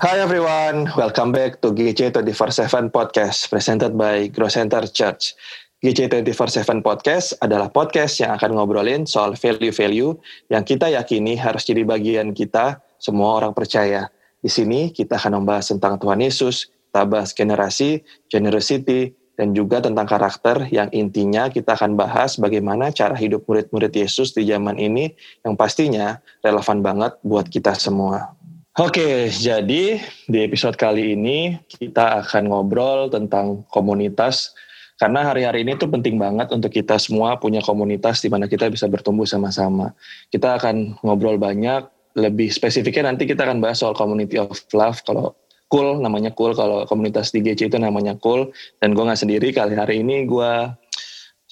Hi everyone, welcome back to GC 24/7 Podcast presented by Grow Center Church. GC 24/7 Podcast adalah podcast yang akan ngobrolin soal value-value yang kita yakini harus jadi bagian kita semua orang percaya. Di sini kita akan membahas tentang Tuhan Yesus, kita bahas generasi, generosity, dan juga tentang karakter yang intinya kita akan bahas bagaimana cara hidup murid-murid Yesus di zaman ini yang pastinya relevan banget buat kita semua. Oke, jadi di episode kali ini kita akan ngobrol tentang komunitas karena hari-hari ini tuh penting banget untuk kita semua punya komunitas di mana kita bisa bertumbuh sama-sama. Kita akan ngobrol banyak, lebih spesifiknya nanti kita akan bahas soal community of love kalau cool namanya cool kalau komunitas di GC itu namanya cool dan gue nggak sendiri kali hari ini gue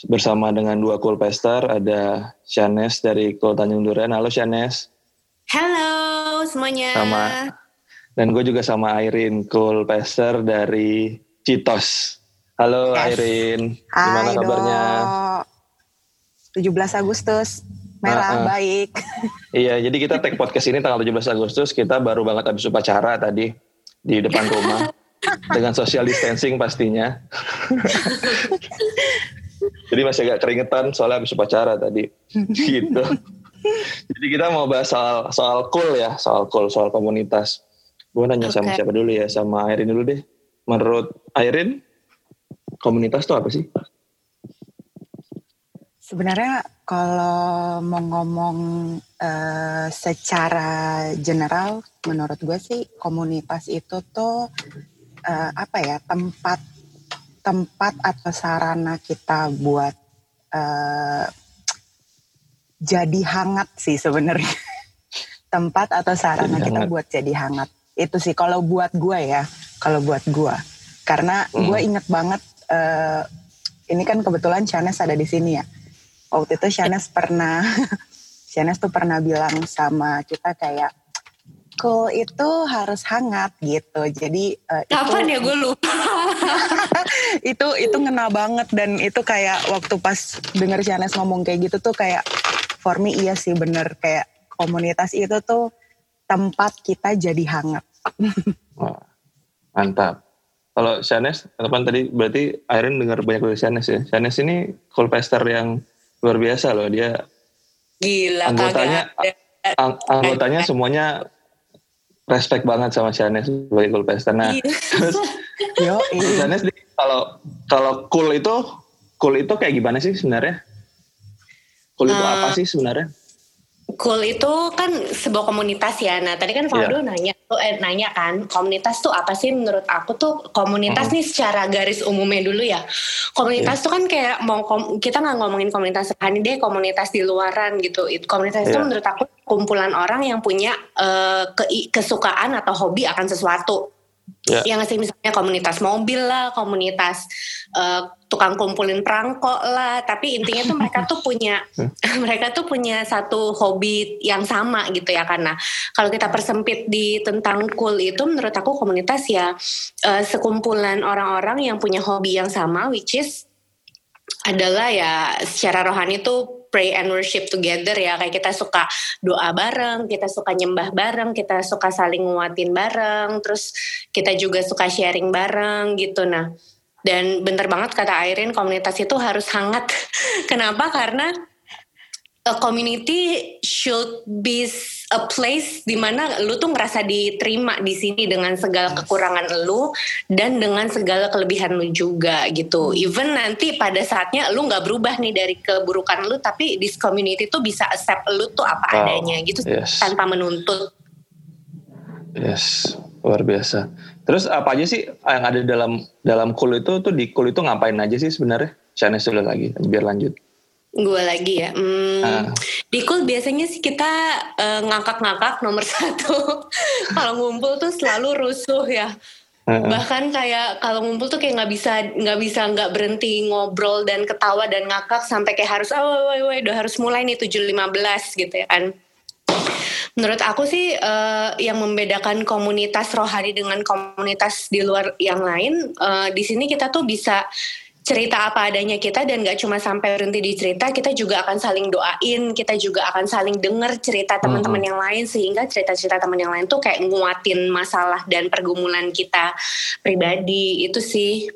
bersama dengan dua cool pester ada Shanes dari Cool Tanjung Duren. Halo Shanes. Halo semuanya. Sama. Dan gue juga sama Airin Cool Pester dari Citos. Halo Yes. Airin, Hai gimana kabarnya? Dok. 17 Agustus, merah, Ah, ah. baik. Iya, jadi kita take podcast ini tanggal 17 Agustus, kita baru banget habis upacara tadi di depan rumah. dengan social distancing pastinya. jadi masih agak keringetan soalnya habis upacara tadi. gitu. Jadi kita mau bahas soal soal cool ya, soal cool, soal komunitas. Gue nanya sama Oke. siapa dulu ya, sama Airin dulu deh. Menurut Airin, komunitas tuh apa sih? Sebenarnya kalau mau ngomong eh, secara general, menurut gue sih komunitas itu tuh eh, apa ya tempat tempat atau sarana kita buat eh, jadi hangat sih sebenarnya. tempat atau sarana Jadi kita hangat. buat jadi hangat. Itu sih kalau buat gue ya, kalau buat gue. Karena Hmm. gue inget banget eh, ini kan kebetulan Shanes ada di sini ya. Waktu itu Shanes pernah Shanes tuh pernah bilang sama kita kayak cool itu harus hangat gitu. Jadi eh, Kapan itu, ya gue lupa. itu itu ngena banget dan itu kayak waktu pas denger Shanes ngomong kayak gitu tuh kayak for me iya sih bener kayak komunitas itu tuh tempat kita jadi hangat. Wah, mantap. Kalau Shanes, kapan tadi berarti Airin dengar banyak dari Shanes ya. Shanes ini cool pester yang luar biasa loh. Dia Gila Anggotanya- ang- anggotanya semuanya respect banget sama Shanes sebagai cool pester. Nah, Iya. terus Yo, Shanes kalau kalau cool itu cool itu kayak gimana sih sebenarnya? Cool itu Eh, apa sih sebenarnya? Cool itu kan sebuah komunitas ya. Nah tadi kan Faldo nanya, tuh, eh, nanya kan komunitas tuh apa sih? Menurut aku tuh komunitas nih secara garis umumnya dulu ya. Komunitas tuh kan kayak mau kom- kita nggak ngomongin komunitas rohani deh, komunitas di luaran gitu. It- Komunitas itu Iya. menurut aku kumpulan orang yang punya eh, ke- kesukaan atau hobi akan sesuatu. Ya. yang ngasih misalnya komunitas mobil lah, komunitas eh, tukang kumpulin perangkok lah, tapi intinya tuh mereka tuh punya mereka tuh punya satu hobi yang sama gitu ya. Karena kalau kita persempit di tentang cool itu menurut aku komunitas ya eh, sekumpulan orang-orang yang punya hobi yang sama which is adalah ya secara rohani tuh pray and worship together ya kayak kita suka doa bareng, kita suka nyembah bareng, kita suka saling nguatin bareng, terus kita juga suka sharing bareng gitu nah. Dan bener banget kata Airin komunitas itu harus hangat. Kenapa? Karena a community should be a place di mana lu tuh ngerasa diterima di sini dengan segala kekurangan lu dan dengan segala kelebihan lu juga gitu. Even nanti pada saatnya lu nggak berubah nih dari keburukan lu, tapi this community tuh bisa accept lu tuh apa Wow. adanya gitu Yes. tanpa menuntut. Yes, luar biasa. Terus apa aja sih yang ada dalam dalam cool itu tuh di cool itu ngapain aja sih sebenarnya? Shanes dulu lagi, biar lanjut. Gue lagi ya. Hmm, Ah. Di Cool biasanya sih kita eh, ngakak-ngakak nomor satu. Kalau ngumpul tuh selalu rusuh ya. Heeh. Bahkan kayak kalau ngumpul tuh kayak nggak bisa nggak bisa nggak berhenti ngobrol dan ketawa dan ngakak sampai kayak harus oh woi woi udah harus mulai nih 7.15 gitu ya kan. Menurut aku sih eh, yang membedakan komunitas rohani dengan komunitas di luar yang lain eh, di sini kita tuh bisa cerita apa adanya kita dan gak cuma sampai berhenti di cerita kita juga akan saling doain kita juga akan saling denger cerita teman-teman hmm. yang lain sehingga cerita-cerita teman yang lain tuh kayak nguatin masalah dan pergumulan kita pribadi. Itu sih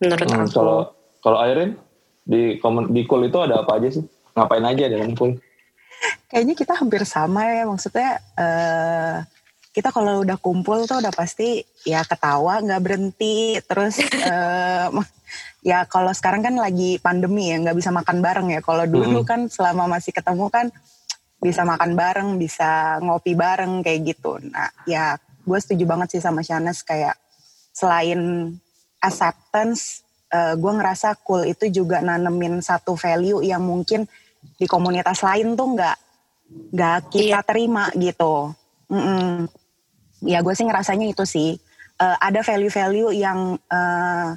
menurut hmm, aku. kalau kalau Airin di di kul itu ada apa aja sih? Ngapain aja dalam kul kayaknya kita hampir sama ya maksudnya uh, kita kalau udah kumpul tuh udah pasti ya ketawa nggak berhenti terus uh, ya kalau sekarang kan lagi pandemi ya nggak bisa makan bareng ya. Kalau dulu mm -hmm. kan selama masih ketemu kan bisa makan bareng bisa ngopi bareng kayak gitu. Nah ya gue setuju banget sih sama Shanes kayak selain acceptance uh, gue ngerasa cool itu juga nanemin satu value yang mungkin di komunitas lain tuh nggak nggak kita iya. terima gitu. Mm -mm ya gue sih ngerasanya itu sih. Uh, ada value-value yang uh,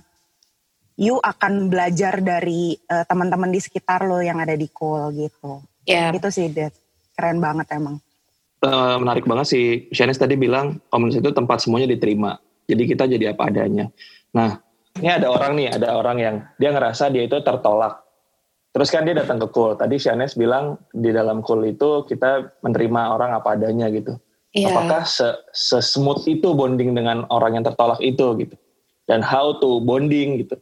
you akan belajar dari uh, teman-teman di sekitar lo yang ada di Cool gitu. Yeah. Itu sih, Dad. Keren banget emang. Uh, menarik banget sih, Shanice tadi bilang komunitas itu tempat semuanya diterima. Jadi kita jadi apa adanya. Nah, ini ada orang nih, ada orang yang dia ngerasa dia itu tertolak. Terus kan dia datang ke Cool. Tadi Shanice bilang di dalam Cool itu kita menerima orang apa adanya gitu. Yeah. Apakah se, se smooth itu bonding dengan orang yang tertolak itu gitu. Dan how to bonding gitu.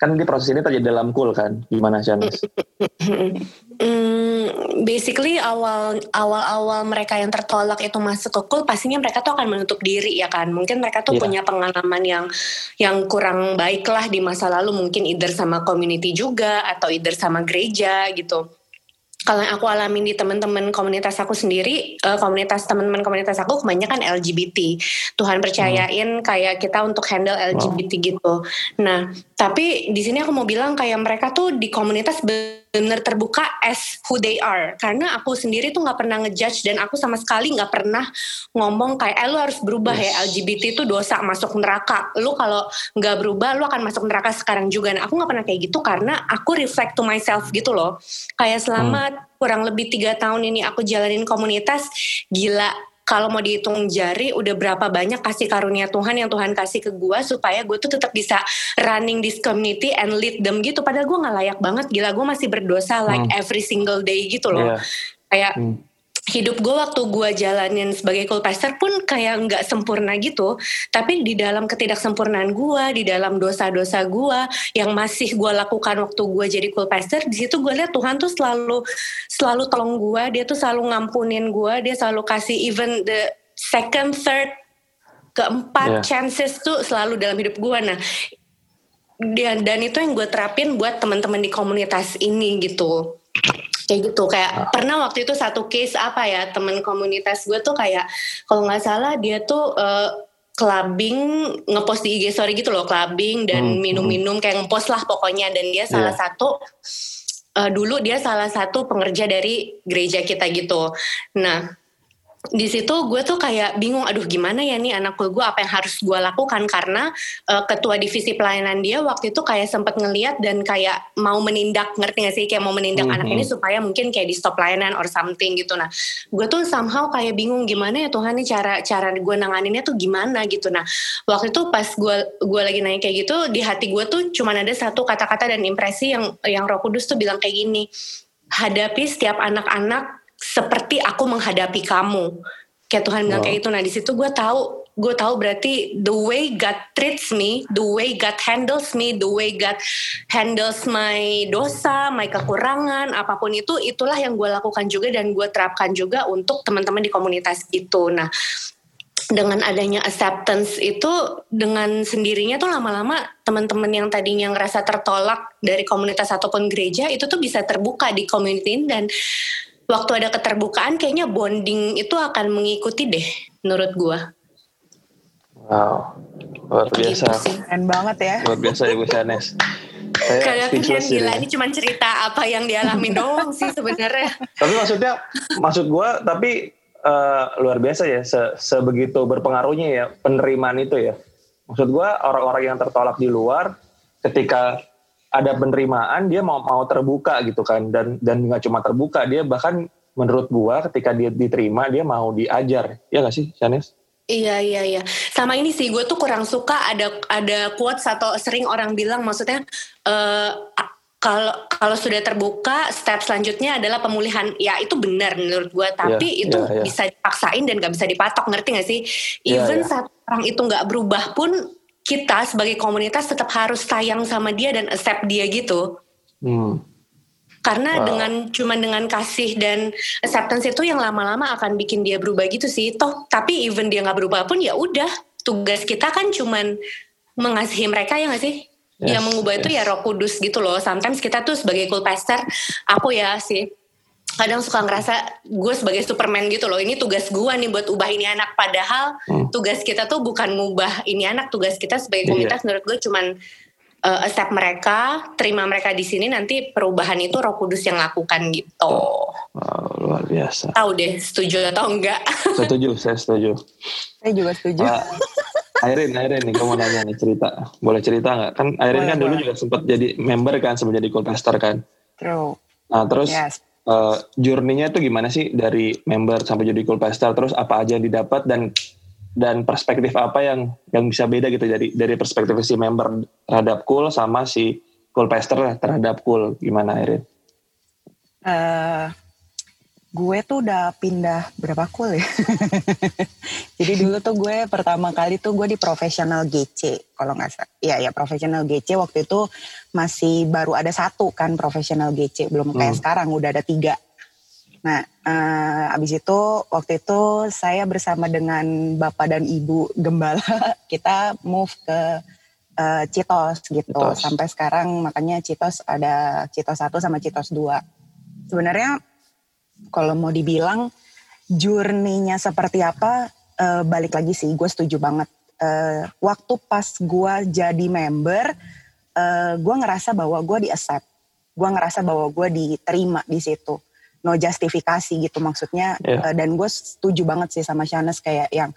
Kan di proses ini terjadi dalam cool kan. Gimana Shanes? mm, basically awal awal awal mereka yang tertolak itu masuk ke cool pastinya mereka tuh akan menutup diri ya kan. Mungkin mereka tuh yeah. punya pengalaman yang yang kurang baik lah di masa lalu mungkin either sama community juga atau either sama gereja gitu kalau yang aku alamin di teman-teman komunitas aku sendiri, uh, komunitas teman-teman komunitas aku kebanyakan LGBT. Tuhan percayain hmm. kayak kita untuk handle LGBT wow. gitu. Nah, tapi di sini aku mau bilang kayak mereka tuh di komunitas benar terbuka as who they are karena aku sendiri tuh nggak pernah ngejudge dan aku sama sekali nggak pernah ngomong kayak eh lu harus berubah ya, yes. ya LGBT itu dosa masuk neraka lu kalau nggak berubah lu akan masuk neraka sekarang juga nah aku nggak pernah kayak gitu karena aku reflect to myself gitu loh kayak selama hmm. kurang lebih tiga tahun ini aku jalanin komunitas gila kalau mau dihitung jari udah berapa banyak kasih karunia Tuhan yang Tuhan kasih ke gue supaya gue tuh tetap bisa running this community and lead them gitu padahal gue nggak layak banget gila gue masih berdosa like hmm. every single day gitu loh yeah. kayak hmm hidup gue waktu gue jalanin sebagai cool pastor pun kayak nggak sempurna gitu. Tapi di dalam ketidaksempurnaan gue di dalam dosa-dosa gue yang masih gue lakukan waktu gue jadi cool pastor di situ gue lihat Tuhan tuh selalu selalu tolong gue dia tuh selalu ngampunin gue dia selalu kasih even the second third keempat yeah. chances tuh selalu dalam hidup gue nah dan dan itu yang gue terapin buat teman-teman di komunitas ini gitu kayak gitu kayak nah. pernah waktu itu satu case apa ya temen komunitas gue tuh kayak kalau nggak salah dia tuh uh, clubbing ngepost di IG story gitu loh clubbing dan hmm, minum-minum hmm. kayak ngepost lah pokoknya dan dia yeah. salah satu uh, dulu dia salah satu pengerja dari gereja kita gitu nah di situ gue tuh kayak bingung aduh gimana ya nih anak gue gue? Apa yang harus gue lakukan? Karena uh, ketua divisi pelayanan dia waktu itu kayak sempet ngeliat dan kayak mau menindak ngerti gak sih? Kayak mau menindak mm -hmm. anak ini supaya mungkin kayak di stop pelayanan or something gitu. Nah gue tuh somehow kayak bingung gimana ya Tuhan nih cara cara gue nanganinnya tuh gimana? Gitu. Nah waktu itu pas gue gue lagi nanya kayak gitu di hati gue tuh cuman ada satu kata-kata dan impresi yang yang Roh Kudus tuh bilang kayak gini hadapi setiap anak-anak seperti aku menghadapi kamu kayak Tuhan bilang wow. kayak itu nah di situ gue tahu gue tahu berarti the way God treats me, the way God handles me, the way God handles my dosa, my kekurangan, apa pun itu, itulah yang gue lakukan juga dan gue terapkan juga untuk teman-teman di komunitas itu. Nah, dengan adanya acceptance itu dengan sendirinya tuh lama-lama teman-teman yang tadinya ngerasa tertolak dari komunitas ataupun gereja itu tuh bisa terbuka di community dan waktu ada keterbukaan kayaknya bonding itu akan mengikuti deh menurut gua. Wow, luar biasa. Gitu Keren banget ya. Luar biasa ya Bu Shanes. Kalian gila ini cuma cerita apa yang dialami doang sih sebenarnya. Tapi maksudnya, maksud gua tapi uh, luar biasa ya, se sebegitu berpengaruhnya ya penerimaan itu ya. Maksud gua orang-orang yang tertolak di luar ketika ada penerimaan dia mau mau terbuka gitu kan dan dan nggak cuma terbuka dia bahkan menurut gua ketika dia diterima dia mau diajar ya nggak sih Shanes? Iya iya iya. Sama ini sih gue tuh kurang suka ada ada quotes atau sering orang bilang maksudnya uh, kalau kalau sudah terbuka step selanjutnya adalah pemulihan. Ya itu benar menurut gue. Tapi yeah, itu yeah, yeah. bisa dipaksain dan gak bisa dipatok. Ngerti gak sih? Iya, Even yeah, yeah. saat orang itu nggak berubah pun kita sebagai komunitas tetap harus sayang sama dia dan accept dia gitu. Hmm. Karena wow. dengan cuman dengan kasih dan acceptance itu yang lama-lama akan bikin dia berubah gitu sih. Toh tapi even dia nggak berubah pun ya udah tugas kita kan cuman mengasihi mereka ya nggak sih? Yes, yang mengubah yes. itu ya Roh Kudus gitu loh. Sometimes kita tuh sebagai cool pastor, aku ya sih kadang suka ngerasa gue sebagai Superman gitu loh. Ini tugas gue nih buat ubah ini anak. Padahal hmm. tugas kita tuh bukan ngubah ini anak. Tugas kita sebagai iya. komunitas yeah. menurut gue cuman uh, accept mereka, terima mereka di sini nanti perubahan itu Roh Kudus yang lakukan gitu. Wow, luar biasa. Tahu deh, setuju atau enggak? Setuju, saya setuju. Saya juga setuju. Uh, Airin, Airin nih, kamu nanya nih cerita. Boleh cerita nggak? Kan Airin kan dulu juga sempat jadi member kan, sebelum jadi co-pastor kan. True. Nah terus yes. Uh, journey-nya itu gimana sih dari member sampai jadi co-pastor? Terus apa aja yang didapat dan dan perspektif apa yang yang bisa beda gitu dari dari perspektif si member terhadap cool sama si cool pastor terhadap cool gimana Erin? Uh, gue tuh udah pindah berapa cool ya. Jadi dulu tuh gue pertama kali tuh gue di profesional GC kalau nggak salah. Iya ya profesional GC waktu itu masih baru ada satu kan profesional GC belum kayak hmm. sekarang udah ada tiga. Nah, uh, abis itu waktu itu saya bersama dengan bapak dan ibu gembala kita move ke uh, Citos gitu. Citos. Sampai sekarang makanya Citos ada Citos 1 sama Citos 2. Sebenarnya kalau mau dibilang journey-nya seperti apa, uh, balik lagi sih, gue setuju banget. Uh, waktu pas gue jadi member, uh, gue ngerasa bahwa gue di accept, gue ngerasa bahwa gue diterima di situ no justifikasi gitu maksudnya yeah. uh, dan gue setuju banget sih sama Shanes kayak yang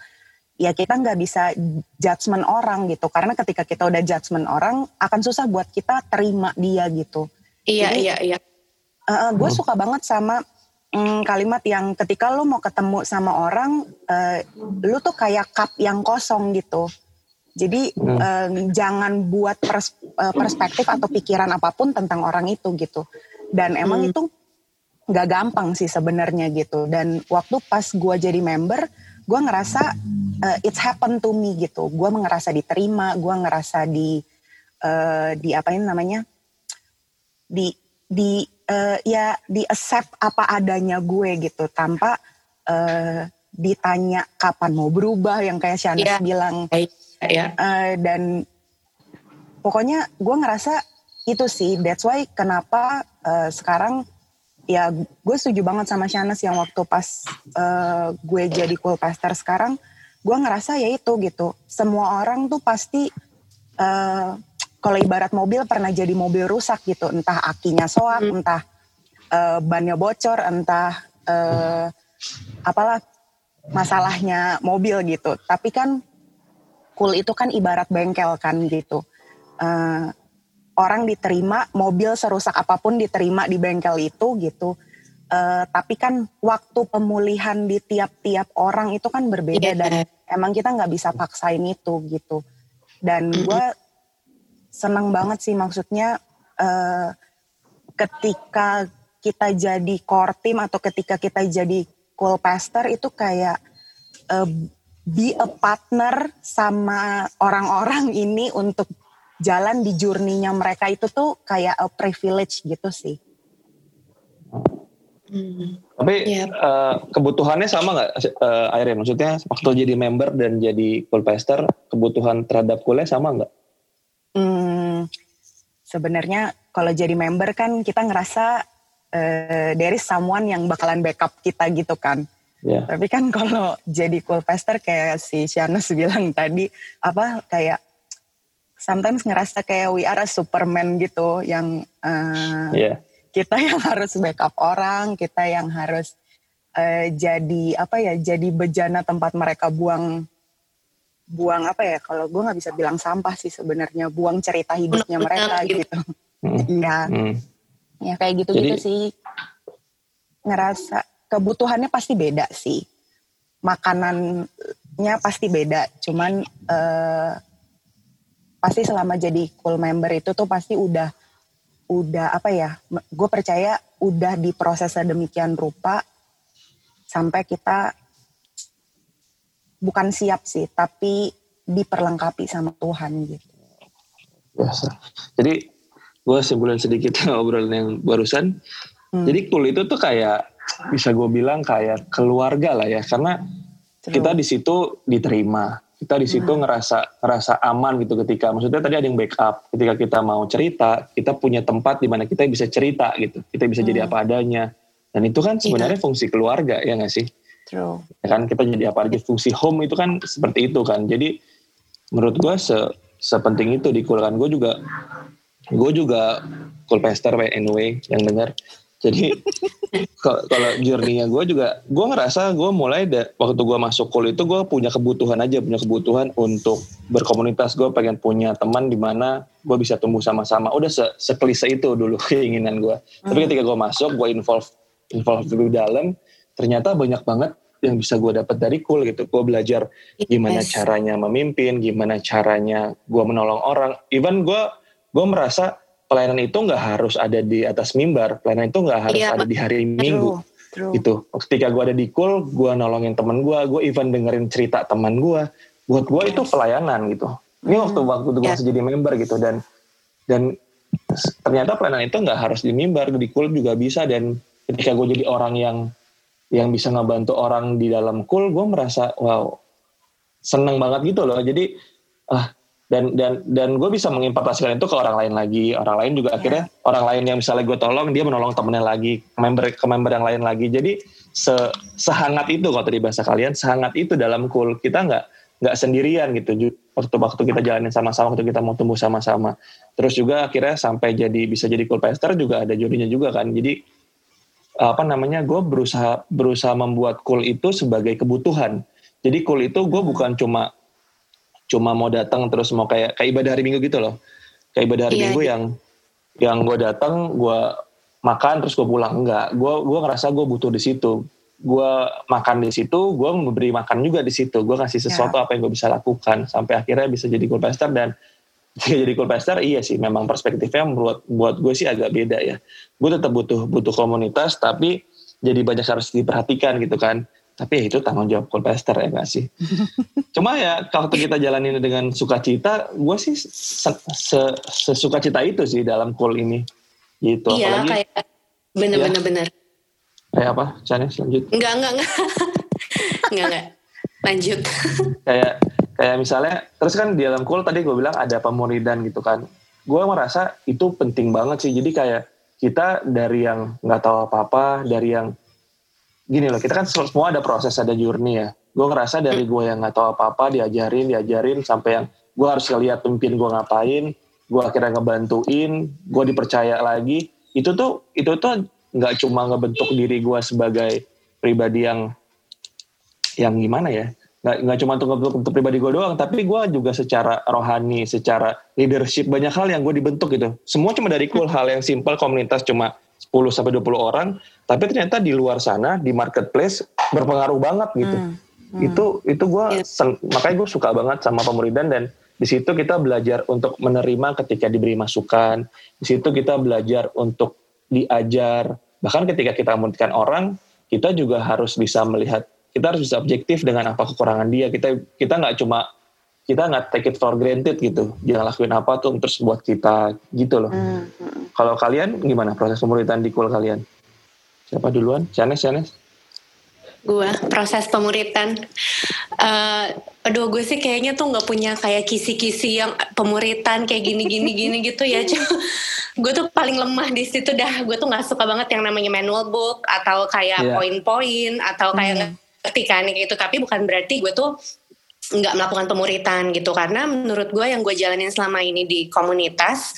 ya kita nggak bisa judgement orang gitu karena ketika kita udah judgement orang akan susah buat kita terima dia gitu iya Jadi, iya iya uh, gue hmm. suka banget sama um, kalimat yang ketika lu mau ketemu sama orang uh, lu tuh kayak cup yang kosong gitu. Jadi hmm. uh, jangan buat pers uh, perspektif atau pikiran apa pun tentang orang itu gitu. Dan emang hmm. itu nggak gampang sih sebenarnya gitu. Dan waktu pas gue jadi member gue ngerasa uh, it's happen to me gitu. Gue ngerasa diterima gue ngerasa di uh, di apa ini namanya? Di di uh, ya di accept apa adanya gue gitu tanpa uh, ditanya kapan mau berubah yang kayak Shanas yeah. bilang yeah. Iya. uh, dan pokoknya gue ngerasa itu sih that's why kenapa uh, sekarang ya gue setuju banget sama Shanes yang waktu pas uh, gue jadi cool pastor sekarang gue ngerasa ya itu gitu semua orang tuh pasti uh, kalau ibarat mobil pernah jadi mobil rusak gitu. Entah akinya soak hmm. entah uh, bannya bocor entah uh, apalah masalahnya mobil gitu. Tapi kan cool itu kan ibarat bengkel kan gitu. Uh, orang diterima mobil serusak apa pun diterima di bengkel itu gitu. Uh, tapi kan waktu pemulihan di tiap-tiap orang itu kan berbeda yeah. dan emang kita nggak bisa paksain itu gitu. Dan gue senang banget sih maksudnya uh, ketika kita jadi core team atau ketika kita jadi cool pastor itu kayak uh, be a partner sama orang-orang ini untuk jalan di journey-nya mereka itu tuh kayak a privilege gitu sih. Hmm. Tapi yep. Iya. uh, kebutuhannya sama nggak, uh, Irene? Maksudnya waktu jadi member dan jadi pastor, kebutuhan terhadap kuliah sama nggak? Hmm, sebenarnya kalau jadi member kan kita ngerasa uh, dari someone yang bakalan backup kita gitu kan. Yeah. Tapi kan kalau jadi pastor kayak si Shanes bilang tadi, apa kayak sometimes ngerasa kayak we are a superman gitu yang uh, yeah. kita yang harus backup orang, kita yang harus uh, jadi apa ya, jadi bejana tempat mereka buang buang apa ya kalau gue nggak bisa bilang sampah sih sebenarnya buang cerita hidupnya mereka gitu hmm. ya hmm. ya kayak gitu gitu sih ngerasa kebutuhannya pasti beda sih makanan nya pasti beda. Cuman uh, pasti selama jadi cool member itu tuh pasti udah udah apa ya? Gue percaya udah diproses sedemikian rupa sampai kita bukan siap sih, tapi diperlengkapi sama Tuhan gitu. Biasa. Jadi gue simpulin sedikit obrolan yang barusan. Hmm. Jadi cool itu tuh kayak bisa gue bilang kayak keluarga lah ya, karena True. kita di situ diterima, kita di situ hmm. ngerasa ngerasa aman gitu ketika maksudnya tadi ada yang backup ketika kita mau cerita, kita punya tempat di mana kita bisa cerita gitu, kita bisa hmm. jadi apa adanya. Dan itu kan sebenarnya itu. fungsi keluarga ya nggak sih? True. Ya kan kita jadi apa aja fungsi home itu kan seperti itu kan. Jadi menurut gue se sepenting itu di kan gue juga gue juga cool pastor anyway yang dengar jadi kalau journey-nya gue juga gue ngerasa gue mulai da, waktu gue masuk kul itu gue punya kebutuhan aja punya kebutuhan untuk berkomunitas gue pengen punya teman di mana gue bisa tumbuh sama-sama udah se sekelise itu dulu keinginan gue hmm. tapi ketika gue masuk gue involve involve lebih dalam ternyata banyak banget yang bisa gue dapat dari cool gitu. Gue belajar gimana yes. caranya memimpin gimana caranya gue menolong orang. Even gue gue merasa pelayanan itu nggak harus ada di atas mimbar pelayanan itu nggak harus yeah, ada di hari true, minggu true. gitu. Ketika gue ada di kul gue nolongin temen gue gue even dengerin cerita teman gue buat gue itu pelayanan gitu. Ini waktu hmm, waktu gue yeah. masih jadi member gitu dan dan ternyata pelayanan itu nggak harus di mimbar di kul juga bisa dan ketika gue jadi orang yang yang bisa ngebantu orang di dalam kul gue merasa wow seneng banget gitu loh. Jadi ah dan dan dan gue bisa mengimpartasikan itu ke orang lain lagi. Orang lain juga akhirnya orang lain yang misalnya gue tolong dia menolong temennya lagi member ke member yang lain lagi. Jadi se sehangat itu kalau tadi bahasa kalian sehangat itu dalam cool. Kita nggak nggak sendirian gitu. Waktu waktu kita jalanin sama-sama waktu kita mau tumbuh sama-sama. Terus juga akhirnya sampai jadi bisa jadi cool pastor juga ada jurinya juga kan. Jadi apa namanya gue berusaha berusaha membuat cool itu sebagai kebutuhan jadi cool itu gue bukan cuma cuma mau datang terus mau kayak kayak ibadah hari minggu gitu loh kayak ibadah hari iya, minggu iya. yang yang gue datang gue makan terus gue pulang enggak gue gue ngerasa gue butuh di situ gue makan di situ gue memberi makan juga di situ gue kasih iya. sesuatu yeah. apa yang gue bisa lakukan sampai akhirnya bisa jadi cool pastor dan jadi cool pastor iya sih. Memang perspektifnya buat buat gue sih agak beda ya. Gue tetap butuh butuh komunitas tapi jadi banyak harus diperhatikan gitu kan. Tapi ya itu tanggung jawab Colpester ya gak sih? Cuma ya kalau kita jalanin dengan sukacita gue sih sesuka cita itu sih dalam call ini. Gitu iya Apalagi, kayak bener-bener ya, bener kayak apa Chani lanjut? Enggak enggak enggak enggak enggak lanjut. Kayak kayak misalnya terus kan di dalam call tadi gue bilang ada pemuridan gitu kan. Gue merasa itu penting banget sih. Jadi kayak kita dari yang nggak tahu apa-apa dari yang gini loh kita kan semua ada proses ada journey ya. Gue ngerasa dari gue yang nggak tahu apa-apa diajarin diajarin sampai yang gue harus ngeliat pimpin gue ngapain gue akhirnya ngebantuin gue dipercaya lagi. Itu tuh itu tuh nggak cuma ngebentuk diri gue sebagai pribadi yang yang gimana ya nggak nggak cuma untuk untuk, untuk pribadi gue doang tapi gue juga secara rohani secara leadership banyak hal yang gue dibentuk gitu semua cuma dari cool hal yang simple komunitas cuma 10 sampai 20 orang, tapi ternyata di luar sana di marketplace berpengaruh banget gitu. Hmm. Hmm. Itu itu gue yeah. makanya gue suka banget sama pemuridan dan di situ kita belajar untuk menerima ketika diberi masukan. Di situ kita belajar untuk diajar. Bahkan ketika kita memutihkan orang, kita juga harus bisa melihat kita harus bisa objektif dengan apa kekurangan dia. Kita kita nggak cuma kita nggak take it for granted gitu jangan lakuin apa tuh terus buat kita gitu loh hmm. hmm. kalau kalian gimana proses pemuritan di kul kalian siapa duluan Chanes Chanes gue proses pemuritan uh, aduh gue sih kayaknya tuh nggak punya kayak kisi-kisi yang pemuritan kayak gini gini gini gitu ya cuma gue tuh paling lemah di situ dah gue tuh nggak suka banget yang namanya manual book atau kayak yeah. poin-poin atau kayak hmm. Ketikan gitu. Tapi bukan berarti gue tuh nggak melakukan pemuritan gitu. Karena menurut gue yang gue jalanin selama ini di komunitas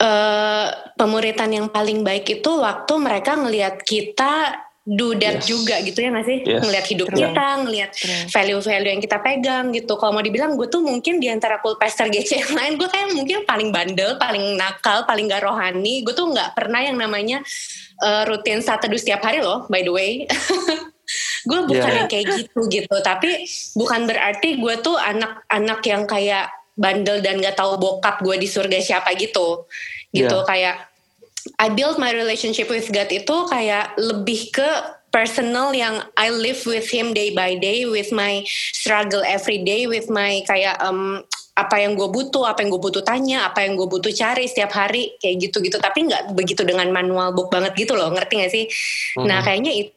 uh, pemuritan yang paling baik itu waktu mereka ngelihat kita do that yes. juga gitu ya gak sih? Yes. ngelihat hidup True. kita ngelihat value-value yang kita pegang gitu. Kalau mau dibilang gue tuh mungkin di antara cool pastor GC yang lain gue kayak mungkin paling bandel paling nakal paling gak rohani. Gue tuh nggak pernah yang namanya uh, rutin saat teduh setiap hari loh by the way gue bukan yeah. yang kayak gitu gitu tapi bukan berarti gue tuh anak-anak yang kayak bandel dan gak tahu bokap gue di surga siapa gitu gitu yeah. kayak I build my relationship with God itu kayak lebih ke personal yang I live with him day by day with my struggle every day with my kayak um, apa yang gue butuh, apa yang gue butuh tanya, apa yang gue butuh cari setiap hari kayak gitu-gitu. Tapi nggak begitu dengan manual book banget gitu loh, ngerti gak sih? Mm-hmm. Nah kayaknya itu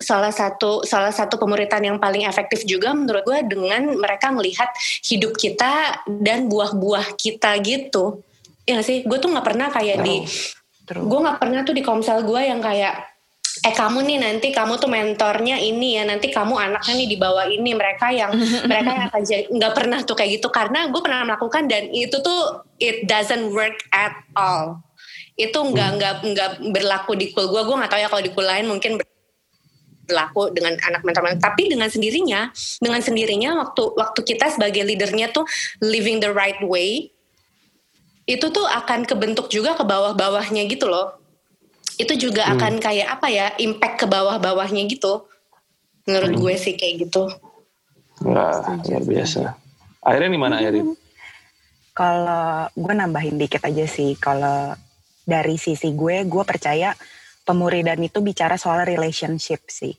salah satu salah satu pemuritan yang paling efektif juga menurut gue dengan mereka melihat hidup kita dan buah-buah kita gitu. Ya sih, gue tuh nggak pernah kayak di, gue nggak pernah tuh di komsel gue yang kayak eh kamu nih nanti kamu tuh mentornya ini ya nanti kamu anaknya nih di bawah ini. Mereka yang mereka yang akan jadi nggak pernah tuh kayak gitu. Karena gue pernah melakukan dan itu tuh it doesn't work at all. Itu nggak hmm. nggak nggak berlaku di kul gue gue nggak tahu ya kalau di kul lain mungkin berlaku dengan anak mentor tapi dengan sendirinya dengan sendirinya waktu waktu kita sebagai leadernya tuh living the right way itu tuh akan kebentuk juga ke bawah-bawahnya gitu loh. Itu juga hmm. akan kayak apa ya impact ke bawah-bawahnya gitu. Menurut hmm. gue sih kayak gitu. Wah, luar biasa. Akhirnya di mana akhirnya kalau gue nambahin dikit aja sih. Kalau dari sisi gue gue percaya pemuridan itu bicara soal relationship sih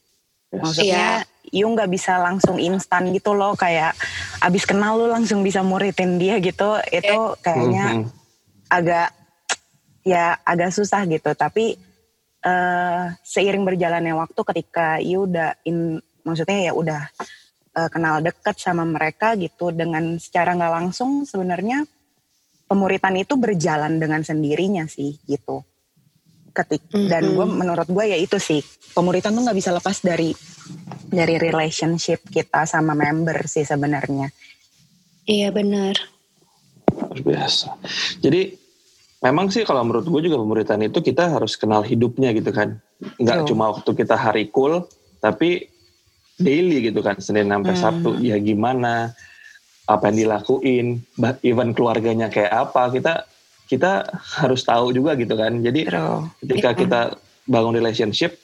maksudnya yeah. you nggak bisa langsung instan gitu loh kayak abis kenal lu langsung bisa muridin dia gitu itu eh. kayaknya mm -hmm. agak ya agak susah gitu tapi uh, seiring berjalannya waktu ketika you udah in maksudnya ya udah uh, kenal deket sama mereka gitu dengan secara nggak langsung sebenarnya pemuritan itu berjalan dengan sendirinya sih gitu ketik. Mm -hmm. dan gue menurut gue ya itu sih. Pemuritan tuh nggak bisa lepas dari dari relationship kita sama member sih sebenarnya. Iya benar. Biasa. Jadi memang sih kalau menurut gue juga pemuritan itu kita harus kenal hidupnya gitu kan. Nggak oh. cuma waktu kita hari cool tapi daily gitu kan senin sampai hmm. sabtu. Ya gimana apa yang dilakuin even keluarganya kayak apa kita kita harus tahu juga gitu kan jadi True. ketika hmm. kita bangun relationship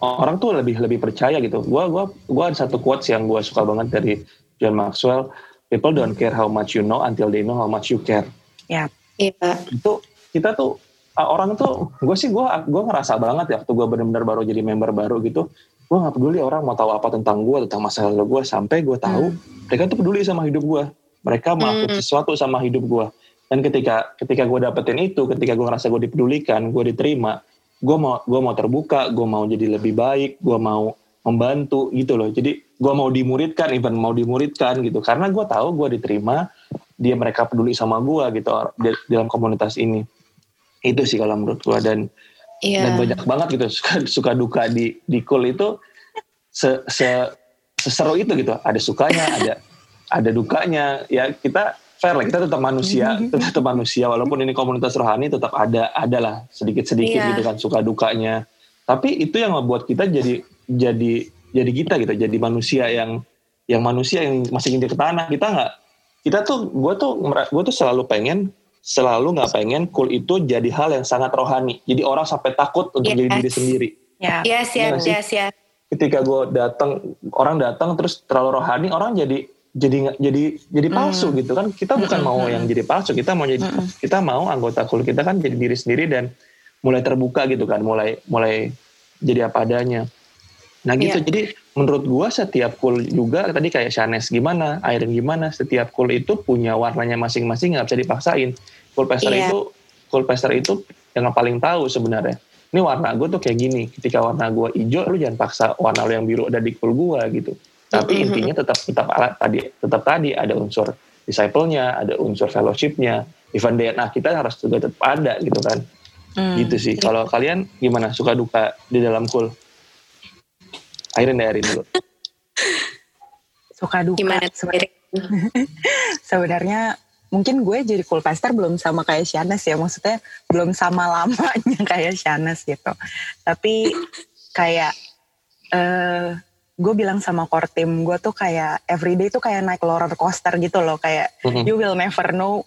orang tuh lebih lebih percaya gitu gue gua gua ada satu quotes yang gue suka banget dari John Maxwell people don't care how much you know until they know how much you care ya Iya. Itu kita tuh orang tuh gue sih gue gue ngerasa banget ya waktu gue benar-benar baru jadi member baru gitu gue nggak peduli orang mau tahu apa tentang gue tentang masalah gue sampai gue tahu hmm. mereka tuh peduli sama hidup gue mereka melakukan hmm. sesuatu sama hidup gue dan ketika ketika gue dapetin itu ketika gue ngerasa gue dipedulikan gue diterima gue mau gue mau terbuka gue mau jadi lebih baik gue mau membantu gitu loh. Jadi gue mau dimuridkan even mau dimuridkan gitu. Karena gue tahu gue diterima dia mereka peduli sama gue gitu di, dalam komunitas ini. Itu sih kalau menurut gue dan yeah. dan banyak banget gitu suka, suka duka di di cool itu se, se seseru itu gitu. Ada sukanya ada ada dukanya. Ya kita fair lah kita tetap manusia tetap manusia walaupun ini komunitas rohani tetap ada adalah sedikit sedikit yeah. gitu kan suka dukanya tapi itu yang membuat kita jadi jadi jadi kita gitu jadi manusia yang yang manusia yang masih ingin ke tanah. Kita nggak kita tuh gue tuh gue tuh selalu pengen selalu nggak pengen cool itu jadi hal yang sangat rohani. Jadi orang sampai takut untuk yes. jadi diri sendiri. Yeah. yes yes yes yes. Ketika gue datang orang datang terus terlalu rohani orang jadi jadi jadi jadi hmm. palsu mm. gitu kan kita bukan mm mau yang jadi palsu kita mau jadi mm kita mau anggota cool kita kan jadi diri sendiri dan mulai terbuka gitu kan mulai mulai jadi apa adanya nah gitu yeah. jadi menurut gua setiap cool juga tadi kayak Shanes gimana, Iron gimana, setiap cool itu punya warnanya masing-masing nggak bisa dipaksain. Cool pester yeah. itu cool pester itu yang paling tahu sebenarnya. Ini warna gue tuh kayak gini. Ketika warna gue hijau, lu jangan paksa warna lu yang biru ada di cool gue gitu. Tapi intinya tetap tetap alat tadi tetap tadi ada unsur disciple-nya, ada unsur fellowship-nya. Even DNA kita harus juga tetap ada gitu kan. Mm. Gitu sih. Kalau kalian gimana suka duka di dalam cool? Airin deh Airin dulu. Suka duka. Gimana Sebenarnya mungkin gue jadi cool pastor belum sama kayak Shanes ya. Maksudnya belum sama lamanya kayak Shanes gitu. Tapi kayak uh, gue bilang sama core team gue tuh kayak everyday tuh kayak naik roller coaster gitu loh. Kayak mm-hmm. you will never know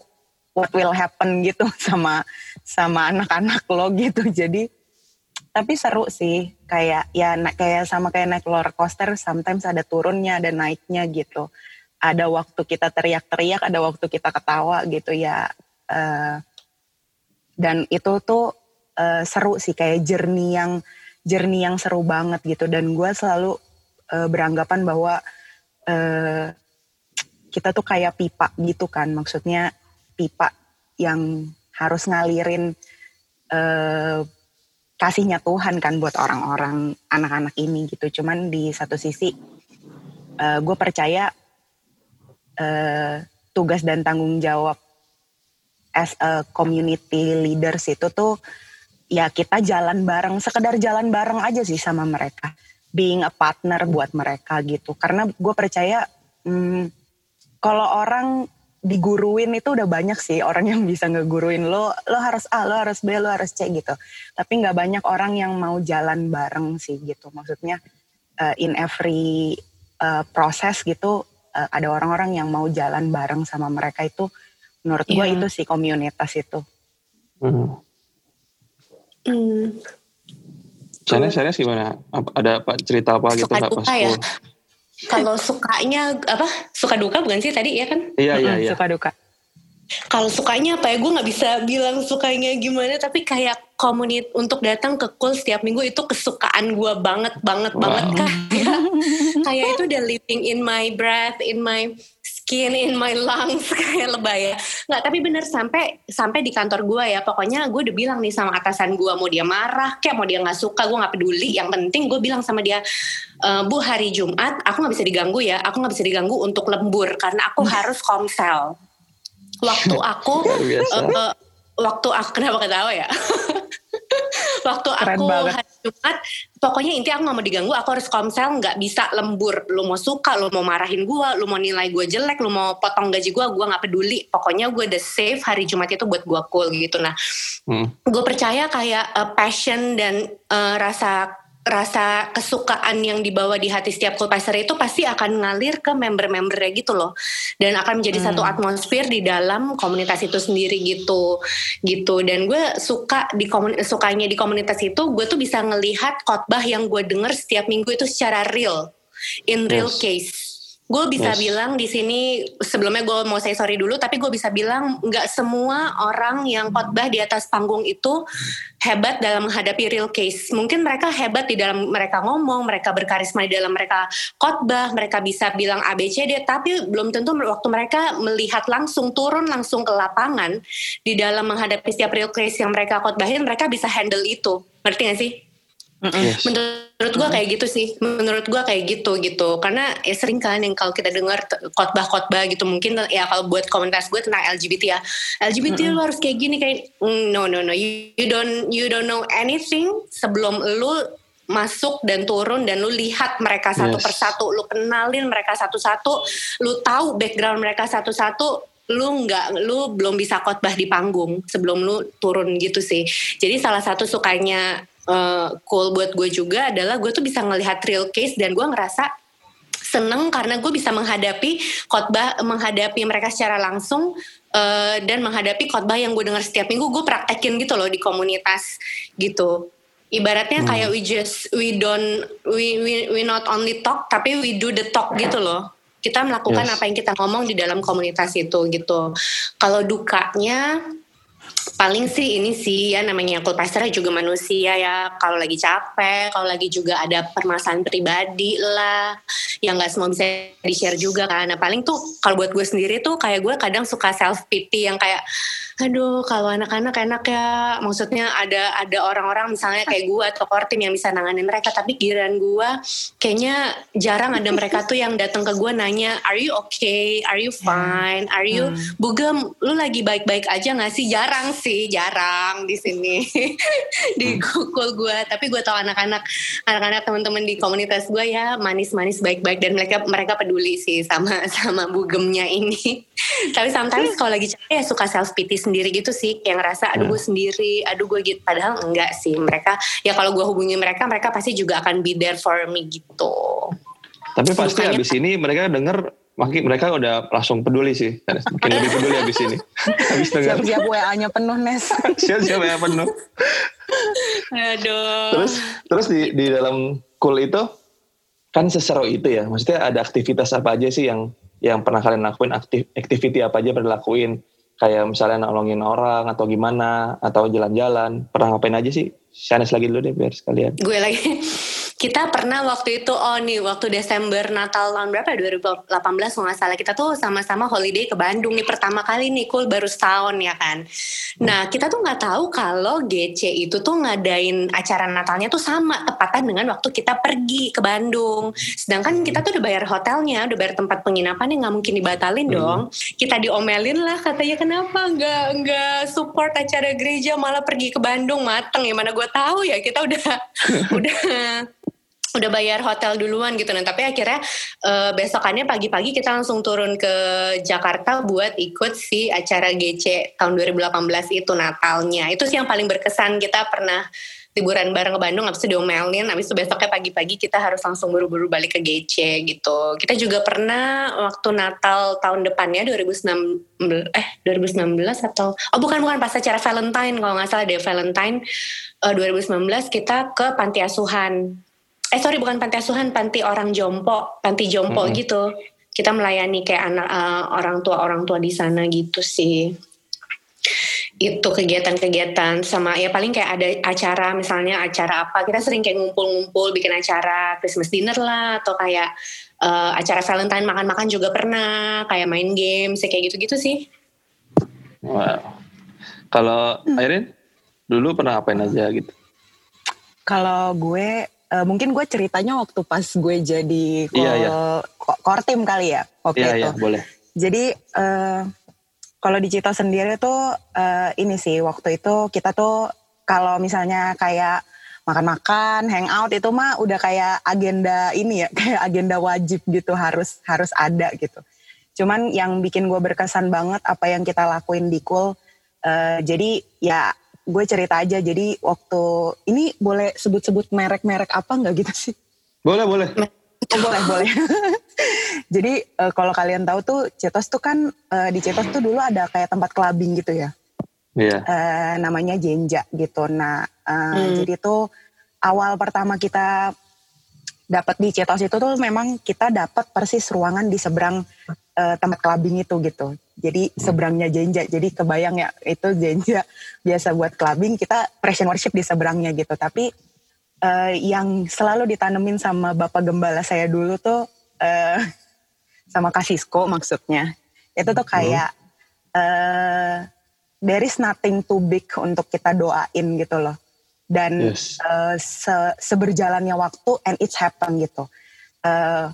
what will happen gitu sama sama anak-anak lo gitu. Jadi tapi seru sih kayak ya kayak sama kayak naik roller coaster sometimes ada turunnya ada naiknya gitu ada waktu kita teriak-teriak ada waktu kita ketawa gitu ya uh, dan itu tuh uh, seru sih kayak jernih yang jernih yang seru banget gitu dan gue selalu uh, beranggapan bahwa uh, kita tuh kayak pipa gitu kan maksudnya pipa yang harus ngalirin uh, kasihnya Tuhan kan buat orang-orang anak-anak ini gitu cuman di satu sisi uh, gue percaya uh, tugas dan tanggung jawab as a community leaders itu tuh ya kita jalan bareng, sekedar jalan bareng aja sih sama mereka. Being a partner buat mereka gitu. Karena gue percaya hmm, kalau orang diguruin itu udah banyak sih orang yang bisa ngeguruin lo lo harus A lo harus B lo harus C gitu tapi nggak banyak orang yang mau jalan bareng sih gitu maksudnya uh, in every uh, proses gitu uh, ada orang-orang yang mau jalan bareng sama mereka itu menurut gue yeah. itu sih komunitas itu. Hmm. Hmm. Sana, sana gimana? Ada apa cerita apa gitu nggak pas ya? Kalau sukanya apa? Suka duka bukan sih tadi ya kan? Iya iya iya. Suka duka. Kalau sukanya apa ya? Gue nggak bisa bilang sukanya gimana, tapi kayak komunit untuk datang ke cool setiap minggu itu kesukaan gue banget banget wow. banget kayak kayak itu udah living in my breath, in my skin in my lungs kayak lebay ya. Nggak, tapi bener sampai sampai di kantor gue ya. Pokoknya gue udah bilang nih sama atasan gue mau dia marah, kayak mau dia nggak suka, gue nggak peduli. Yang penting gue bilang sama dia, e, bu hari Jumat aku nggak bisa diganggu ya. Aku nggak bisa diganggu untuk lembur karena aku harus komsel. Waktu aku, uh, waktu aku kenapa ketawa ya? waktu Keren aku banget. hari Jumat pokoknya inti aku gak mau diganggu aku harus komsel nggak bisa lembur lu mau suka lu mau marahin gue lu mau nilai gue jelek lu mau potong gaji gue gue nggak peduli pokoknya gue udah save hari Jumat itu buat gue cool gitu nah hmm. gue percaya kayak uh, passion dan uh, rasa rasa kesukaan yang dibawa di hati setiap kulpaser itu pasti akan ngalir ke member-membernya gitu loh dan akan menjadi hmm. satu atmosfer di dalam komunitas itu sendiri gitu gitu dan gue suka di sukanya di komunitas itu gue tuh bisa ngelihat khotbah yang gue denger setiap minggu itu secara real in real yes. case gue bisa yes. bilang di sini sebelumnya gue mau say sorry dulu tapi gue bisa bilang nggak semua orang yang khotbah di atas panggung itu hebat dalam menghadapi real case. Mungkin mereka hebat di dalam mereka ngomong mereka berkarisma di dalam mereka khotbah mereka bisa bilang ABCD tapi belum tentu waktu mereka melihat langsung turun langsung ke lapangan di dalam menghadapi setiap real case yang mereka khotbahin mereka bisa handle itu. Ngerti gak sih Yes. Menurut gue kayak gitu sih. Menurut gue kayak gitu gitu. Karena ya sering kan yang kalau kita dengar khotbah-khotbah gitu mungkin ya kalau buat komunitas gue tentang LGBT ya. LGBT mm -hmm. lu harus kayak gini kayak mm, no no no you, you don't you don't know anything sebelum lu masuk dan turun dan lu lihat mereka satu yes. persatu, lu kenalin mereka satu-satu, lu tahu background mereka satu-satu, lu nggak lu belum bisa khotbah di panggung sebelum lu turun gitu sih. Jadi salah satu sukanya uh, cool buat gue juga adalah gue tuh bisa ngelihat real case dan gue ngerasa seneng karena gue bisa menghadapi khotbah menghadapi mereka secara langsung uh, dan menghadapi khotbah yang gue dengar setiap minggu gue praktekin gitu loh di komunitas gitu ibaratnya hmm. kayak we just we don't we, we we not only talk tapi we do the talk gitu loh kita melakukan yes. apa yang kita ngomong di dalam komunitas itu gitu kalau dukanya paling sih ini sih ya namanya pastor juga manusia ya. Kalau lagi capek kalau lagi juga ada permasalahan pribadi lah yang nggak semua bisa di share juga kan. Nah paling tuh kalau buat gue sendiri tuh kayak gue kadang suka self pity yang kayak aduh kalau anak-anak enak ya. Maksudnya ada ada orang-orang misalnya kayak gue atau kortim yang bisa nanganin mereka. Tapi giran gue kayaknya jarang ada mereka tuh yang datang ke gue nanya are you okay? Are you fine? Are you hmm. bugem lu lagi baik-baik aja nggak sih? Jarang sih jarang di sini. Di kukul gue tapi gue tau anak-anak anak-anak teman-teman di komunitas gue ya manis-manis baik-baik. Dan mereka mereka peduli sih sama sama bugemnya ini. Tapi sometimes kalau lagi capek ya suka self pity sendiri gitu sih yang ngerasa aduh gue hmm. sendiri aduh gue gitu. Padahal enggak sih mereka ya kalau gue hubungi mereka mereka pasti juga akan be there for me gitu. Tapi pasti Makanya, abis ini mereka denger makin mereka udah langsung peduli sih makin lebih peduli habis ini. Habis dengar Siap-siap WA-nya penuh, Nes. siap-siap ya penuh. Aduh. terus terus di di dalam cool itu kan seseru itu ya. Maksudnya ada aktivitas apa aja sih yang yang pernah kalian lakuin? Aktif activity apa aja pernah lakuin kayak misalnya nolongin orang atau gimana atau jalan-jalan. Pernah ngapain aja sih? Shanes lagi dulu deh biar sekalian. Gue lagi kita pernah waktu itu oh nih waktu Desember Natal tahun berapa ya? 2018 kalau nggak salah. Kita tuh sama-sama holiday ke Bandung nih pertama kali nih cool baru setahun ya kan? Nah kita tuh nggak tahu kalau GC itu tuh ngadain acara Natalnya tuh sama tepatan dengan waktu kita pergi ke Bandung. Sedangkan kita tuh udah bayar hotelnya udah bayar tempat penginapan yang nggak mungkin dibatalin Hmm. dong. Kita diomelin lah katanya kenapa nggak nggak support acara gereja malah pergi ke Bandung? Mateng ya mana gue tahu ya kita udah udah udah bayar hotel duluan gitu. Nah tapi akhirnya eh, besokannya pagi-pagi kita langsung turun ke Jakarta buat ikut si acara GC tahun 2018 itu Natalnya. Itu sih yang paling berkesan. Kita pernah liburan bareng ke Bandung habis itu diomelin habis itu besoknya pagi-pagi kita harus langsung buru-buru balik ke GC gitu. Kita juga pernah waktu Natal tahun depannya 2019 eh 2019 atau oh bukan bukan pas acara Valentine kalau nggak salah deh Valentine eh, 2019 kita ke panti asuhan eh sorry bukan panti asuhan panti orang jompo panti jompo Mm-mm. gitu. Kita melayani kayak anak eh, orang tua orang tua di sana gitu sih. Itu kegiatan-kegiatan sama ya paling kayak ada acara misalnya acara apa. Kita sering kayak ngumpul-ngumpul bikin acara Christmas dinner lah atau kayak eh, acara Valentine makan-makan juga pernah kayak main games ya kayak gitu-gitu sih. Wow. Kalau Airin dulu pernah ngapain aja gitu? Kalau gue, eh, mungkin gue ceritanya waktu pas gue jadi Iya, iya. core team kali ya waktu iya itu. iya boleh Jadi eh, kalau di Cito sendiri tuh eh, ini sih waktu itu kita tuh kalau misalnya kayak makan-makan, hangout itu mah udah kayak agenda ini ya, kayak agenda wajib gitu harus harus ada gitu. Cuman yang bikin gue berkesan banget apa yang kita lakuin di Cool. eh, jadi ya gue cerita aja. Jadi waktu ini boleh sebut-sebut merek-merek apa nggak gitu sih? boleh boleh Oh, boleh boleh. Jadi eh, kalau kalian tahu tuh Cetos tuh kan eh, di Cetos tuh dulu ada kayak tempat clubbing gitu ya. iya Eh, namanya Jenja gitu. Nah eh, Hmm. jadi tuh awal pertama kita dapat di Cetos itu tuh memang kita dapat persis ruangan di seberang eh, tempat clubbing itu gitu. Jadi seberangnya Jenja. Jadi kebayang ya itu Jenja biasa buat clubbing kita present worship di seberangnya gitu. Tapi eh, yang selalu ditanemin sama bapak gembala saya dulu tuh eh, sama Kasisko maksudnya. Itu tuh kayak eh there is nothing too big untuk kita doain gitu loh. Dan yes. eh, se- seberjalannya waktu and it's happen gitu. Eh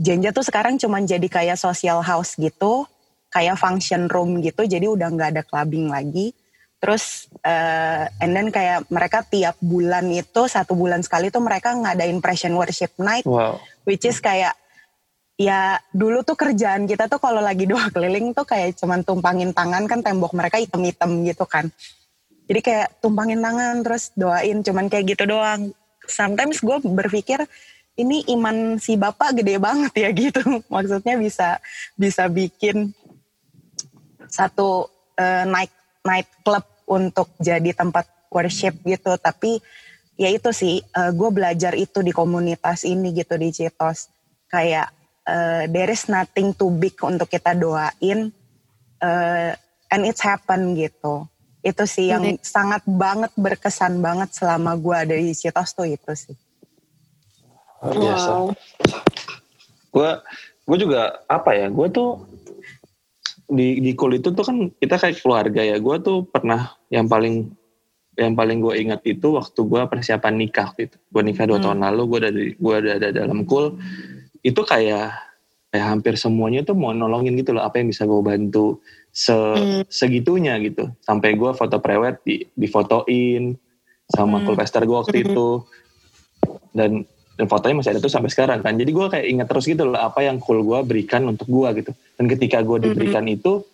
Jenja tuh sekarang cuman jadi kayak social house gitu kayak function room gitu jadi udah nggak ada clubbing lagi. Terus eh and then kayak mereka tiap bulan itu satu bulan sekali tuh mereka ngadain present worship night wow. which is kayak ya dulu tuh kerjaan kita tuh kalau lagi doa keliling tuh kayak cuman tumpangin tangan kan tembok mereka hitam-hitam gitu kan. Jadi kayak tumpangin tangan terus doain cuman kayak gitu doang. Sometimes gue berpikir ini iman si bapak gede banget ya gitu. Maksudnya bisa bisa bikin satu eh, night night club untuk jadi tempat worship gitu. Tapi ya itu sih gue belajar itu di komunitas ini gitu di Citos. Kayak eh, there is nothing too big untuk kita doain eh, and it's happen gitu. Itu sih yang sangat banget berkesan banget selama gue ada di Citos tuh itu sih. Luar biasa. Wow. Gue gue juga apa ya gue tuh di di kul itu tuh kan kita kayak keluarga ya gue tuh pernah yang paling yang paling gue ingat itu waktu gue persiapan nikah gitu gue nikah dua Hmm. tahun lalu gue ada di gue ada, ada dalam kul itu kayak kayak hampir semuanya tuh mau nolongin gitu loh apa yang bisa gue bantu se Hmm. segitunya gitu sampai gue foto prewed di difotoin sama Hmm. kul pastor gue waktu Hmm. itu dan dan fotonya masih ada tuh sampai sekarang kan. Jadi gue kayak ingat terus gitu loh apa yang cool gue berikan untuk gue gitu. Dan ketika gue diberikan itu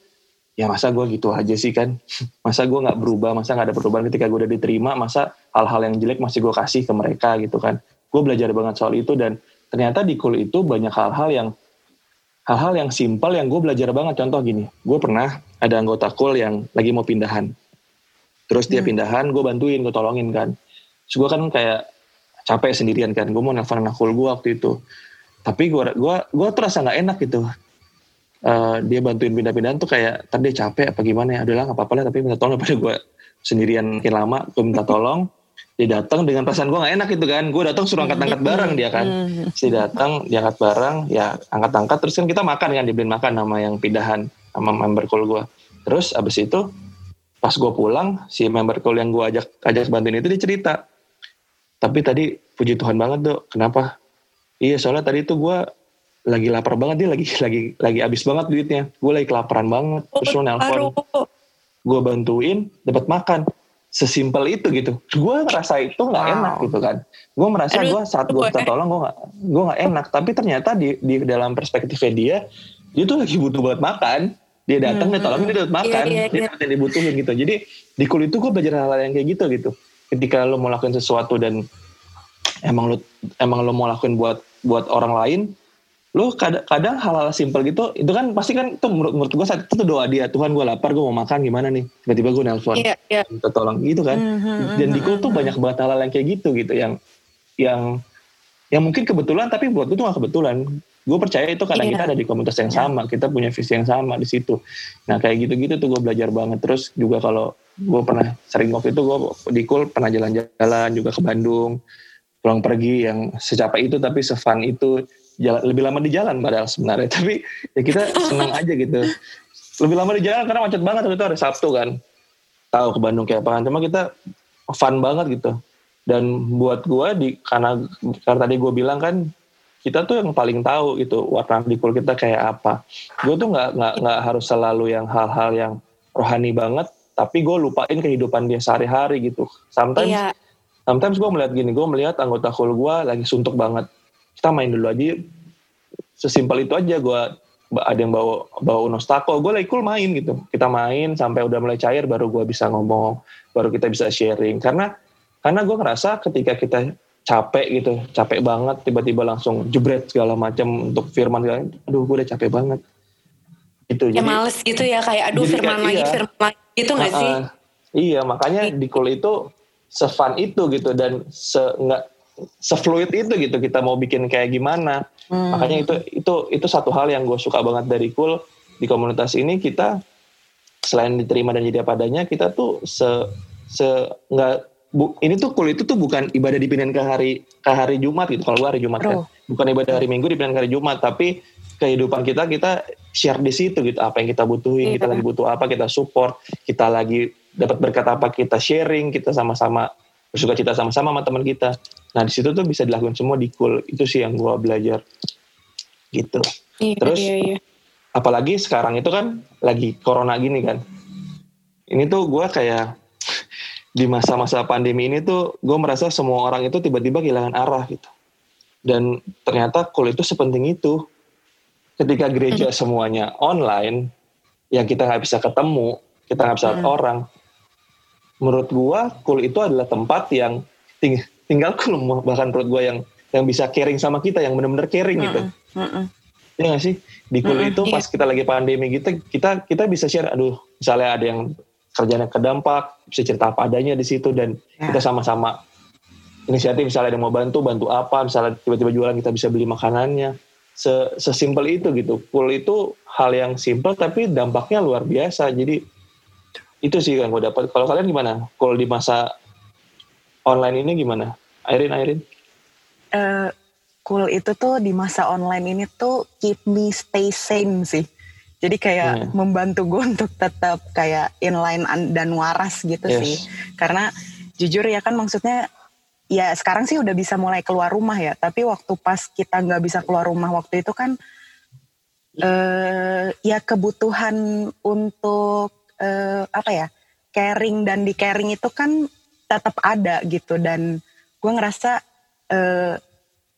ya masa gue gitu aja sih kan. Masa gue nggak berubah masa nggak ada perubahan. Ketika gue udah diterima masa hal-hal yang jelek masih gue kasih ke mereka gitu kan. Gue belajar banget soal itu dan ternyata di cool itu banyak hal-hal yang hal-hal yang simpel yang gue belajar banget. Contoh gini gue pernah ada anggota cool yang lagi mau pindahan. Terus dia Hmm. pindahan gue bantuin gue tolongin kan. Terus gue kan kayak capek sendirian kan. Gue mau nelfon anak cool gue waktu itu. Tapi gue gua gue terasa nggak enak gitu. Eh, dia bantuin pindah-pindahan tuh kayak tadi dia capek apa gimana ya? Udahlah nggak apa-apa lah tapi minta tolong daripada gue sendirian makin lama gue minta tolong. Dia datang dengan perasaan gue nggak enak gitu kan. Gue datang suruh angkat-angkat barang dia kan. Dia datang dia angkat barang ya angkat-angkat terus kan kita makan kan dibeliin makan sama yang pindahan sama member call gue terus abis itu pas gue pulang si member call yang gue ajak ajak bantuin itu dia cerita tapi tadi puji Tuhan banget tuh kenapa? Iya soalnya tadi tuh gue lagi lapar banget dia lagi lagi lagi habis banget duitnya. Gue lagi kelaparan banget terus lo nelpon. gue bantuin dapat makan. Sesimpel itu gitu. Gue ngerasa itu nggak Wow. enak gitu kan. Gue merasa gue saat gue minta gue- tolong gue nggak gue nggak enak. Tapi ternyata di di dalam perspektifnya dia dia tuh lagi butuh buat makan. Dia datang dia tolongin dia dapat makan Iya, iya, dia iya. dapat yang dibutuhin gitu. Jadi di kul itu gue belajar hal-hal yang kayak gitu gitu ketika lo mau lakuin sesuatu dan emang lo emang lo mau lakuin buat buat orang lain lo kadang, kadang hal-hal simpel gitu itu kan pasti kan itu menurut, menurut gue saat itu tuh doa dia Tuhan gue lapar gue mau makan gimana nih? Tiba-tiba gue nelpon Iya, iya. minta tolong gitu kan. Hmm, dan di Kul tuh banyak banget hal-hal yang kayak gitu gitu yang yang yang mungkin kebetulan tapi buat gue tuh gak kebetulan gue percaya itu karena Iya. kita ada di komunitas yang Iya. sama kita punya visi yang sama di situ. Nah kayak gitu-gitu tuh gue belajar banget. Terus juga kalau gue pernah sering waktu itu gue di Kul pernah jalan-jalan juga ke Bandung pulang pergi yang secapek itu tapi sefun itu jalan lebih lama di jalan padahal sebenarnya. Tapi ya kita senang aja gitu. Lebih lama di jalan karena macet banget waktu itu hari Sabtu kan. Tahu ke Bandung kayak apaan cuma kita fun banget gitu. Dan buat gua di karena karena tadi gue bilang kan kita tuh yang paling tahu gitu warna di kulit kita kayak apa. Gue tuh nggak nggak nggak harus selalu yang hal-hal yang rohani banget tapi gue lupain kehidupan dia sehari-hari gitu. Sometimes Iya. sometimes gue melihat gini gue melihat anggota kul gue lagi suntuk banget. Kita main dulu aja sesimpel itu aja gue ada yang bawa bawa unos taco gue lagi cool main gitu. Kita main sampai udah mulai cair baru gue bisa ngomong baru kita bisa sharing. Karena karena gue ngerasa ketika kita capek gitu capek banget tiba-tiba langsung jebret segala macam untuk firman segala aduh gue udah capek banget itu Ya males gitu ya kayak aduh Jadi firman kayak lagi iya. firman lagi gitu gak sih? Iya, makanya di kul itu sefun itu gitu dan se nggak sefluid itu gitu kita mau bikin kayak gimana. Hmm. Makanya itu itu itu satu hal yang gue suka banget dari kul di komunitas ini kita selain diterima dan jadi apa adanya kita tuh se se nggak bu, ini tuh kul itu tuh bukan ibadah dipindahin ke hari ke hari Jumat gitu kalau gue hari Jumat kan Bro. bukan ibadah hari Minggu dipindahin ke hari Jumat tapi kehidupan kita kita share di situ gitu apa yang kita butuhin Iya. kita lagi butuh apa kita support kita lagi dapat berkat apa kita sharing kita sama-sama bersuka cita sama-sama sama teman kita nah di situ tuh bisa dilakukan semua di cool itu sih yang gua belajar gitu Iya, Terus- iya, iya. apalagi sekarang itu kan lagi corona gini kan ini tuh gua kayak di masa-masa pandemi ini tuh gue merasa semua orang itu tiba-tiba kehilangan arah gitu dan ternyata cool itu sepenting itu ketika gereja semuanya online yang kita nggak bisa ketemu kita nggak bisa Hmm. orang menurut gua cool itu adalah tempat yang ting- tinggal cool bahkan menurut gua yang yang bisa caring sama kita yang benar-benar caring gitu Mm-mm. Iya gak sih? Di kul itu iya. pas kita lagi pandemi gitu, kita kita bisa share, aduh, misalnya ada yang kerjanya kedampak, bisa cerita apa adanya di situ dan Ya. kita sama-sama inisiatif misalnya ada yang mau bantu, bantu apa, misalnya tiba-tiba jualan kita bisa beli makanannya. Se sesimpel itu gitu. Kul itu hal yang simpel tapi dampaknya luar biasa. Jadi itu sih yang gue dapat. Kalau kalian gimana? Kul di masa online ini gimana? Airin, Airin? Eh, cool itu tuh di masa online ini tuh keep me stay sane sih. Jadi kayak Iya. membantu gue untuk tetap kayak inline an- dan waras gitu Yes. sih. Karena jujur ya kan maksudnya ya sekarang sih udah bisa mulai keluar rumah ya. Tapi waktu pas kita nggak bisa keluar rumah waktu itu kan eh ya kebutuhan untuk eh, apa ya caring dan di caring itu kan tetap ada gitu dan gue ngerasa eh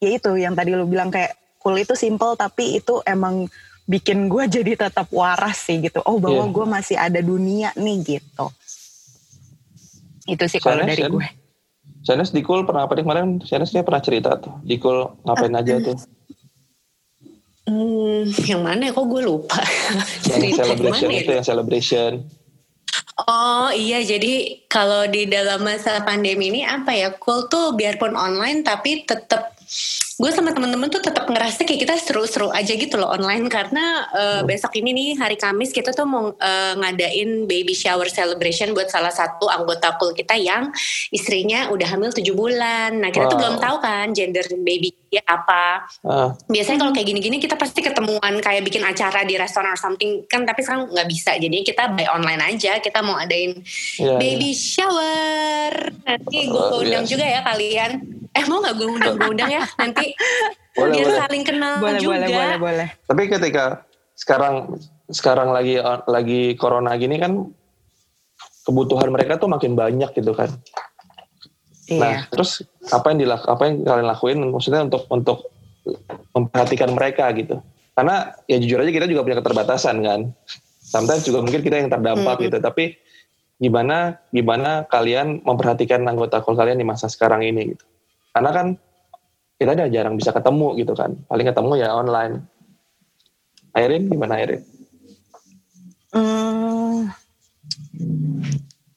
ya itu yang tadi lu bilang kayak cool itu simple tapi itu emang bikin gue jadi tetap waras sih gitu. Oh bahwa Iya. gue masih ada dunia nih gitu. Itu sih kalau dari Shan? gue. Shanes di Kul pernah apa nih kemarin? Shanes dia pernah cerita tuh. Di Kul ngapain aja tuh? Hmm, yang mana ya? Kok gue lupa. Yang celebration itu yang celebration. Oh iya, jadi kalau di dalam masa pandemi ini apa ya, cool tuh biarpun online tapi tetap gue sama temen-temen tuh tetap ngerasa kayak kita seru-seru aja gitu loh online karena uh, besok ini nih hari Kamis kita tuh mau uh, ngadain baby shower celebration buat salah satu anggota cool kita yang istrinya udah hamil 7 bulan. Nah kita tuh Wow. belum tahu kan gender baby dia apa. Ah, Biasanya kalau kayak gini-gini kita pasti ketemuan kayak bikin acara di restoran or something kan tapi sekarang nggak bisa. Jadi kita by online aja. Kita mau adain iya, baby shower. Nanti gue Oh, undang yes. juga ya kalian. Eh mau nggak gue undang gue undang ya nanti Boleh, biar boleh. saling kenal boleh juga. boleh boleh boleh Tapi ketika sekarang sekarang lagi lagi corona gini kan kebutuhan mereka tuh makin banyak gitu kan. Nah, iya terus apa yang dilak apa yang kalian lakuin maksudnya untuk untuk memperhatikan mereka gitu. Karena ya jujur aja kita juga punya keterbatasan kan. Sometimes juga mungkin kita yang terdampak Hmm. gitu, tapi gimana gimana kalian memperhatikan anggota kol kalian di masa sekarang ini gitu. Karena kan kita udah jarang bisa ketemu gitu kan. Paling ketemu ya online. Airin gimana Airin? Hmm,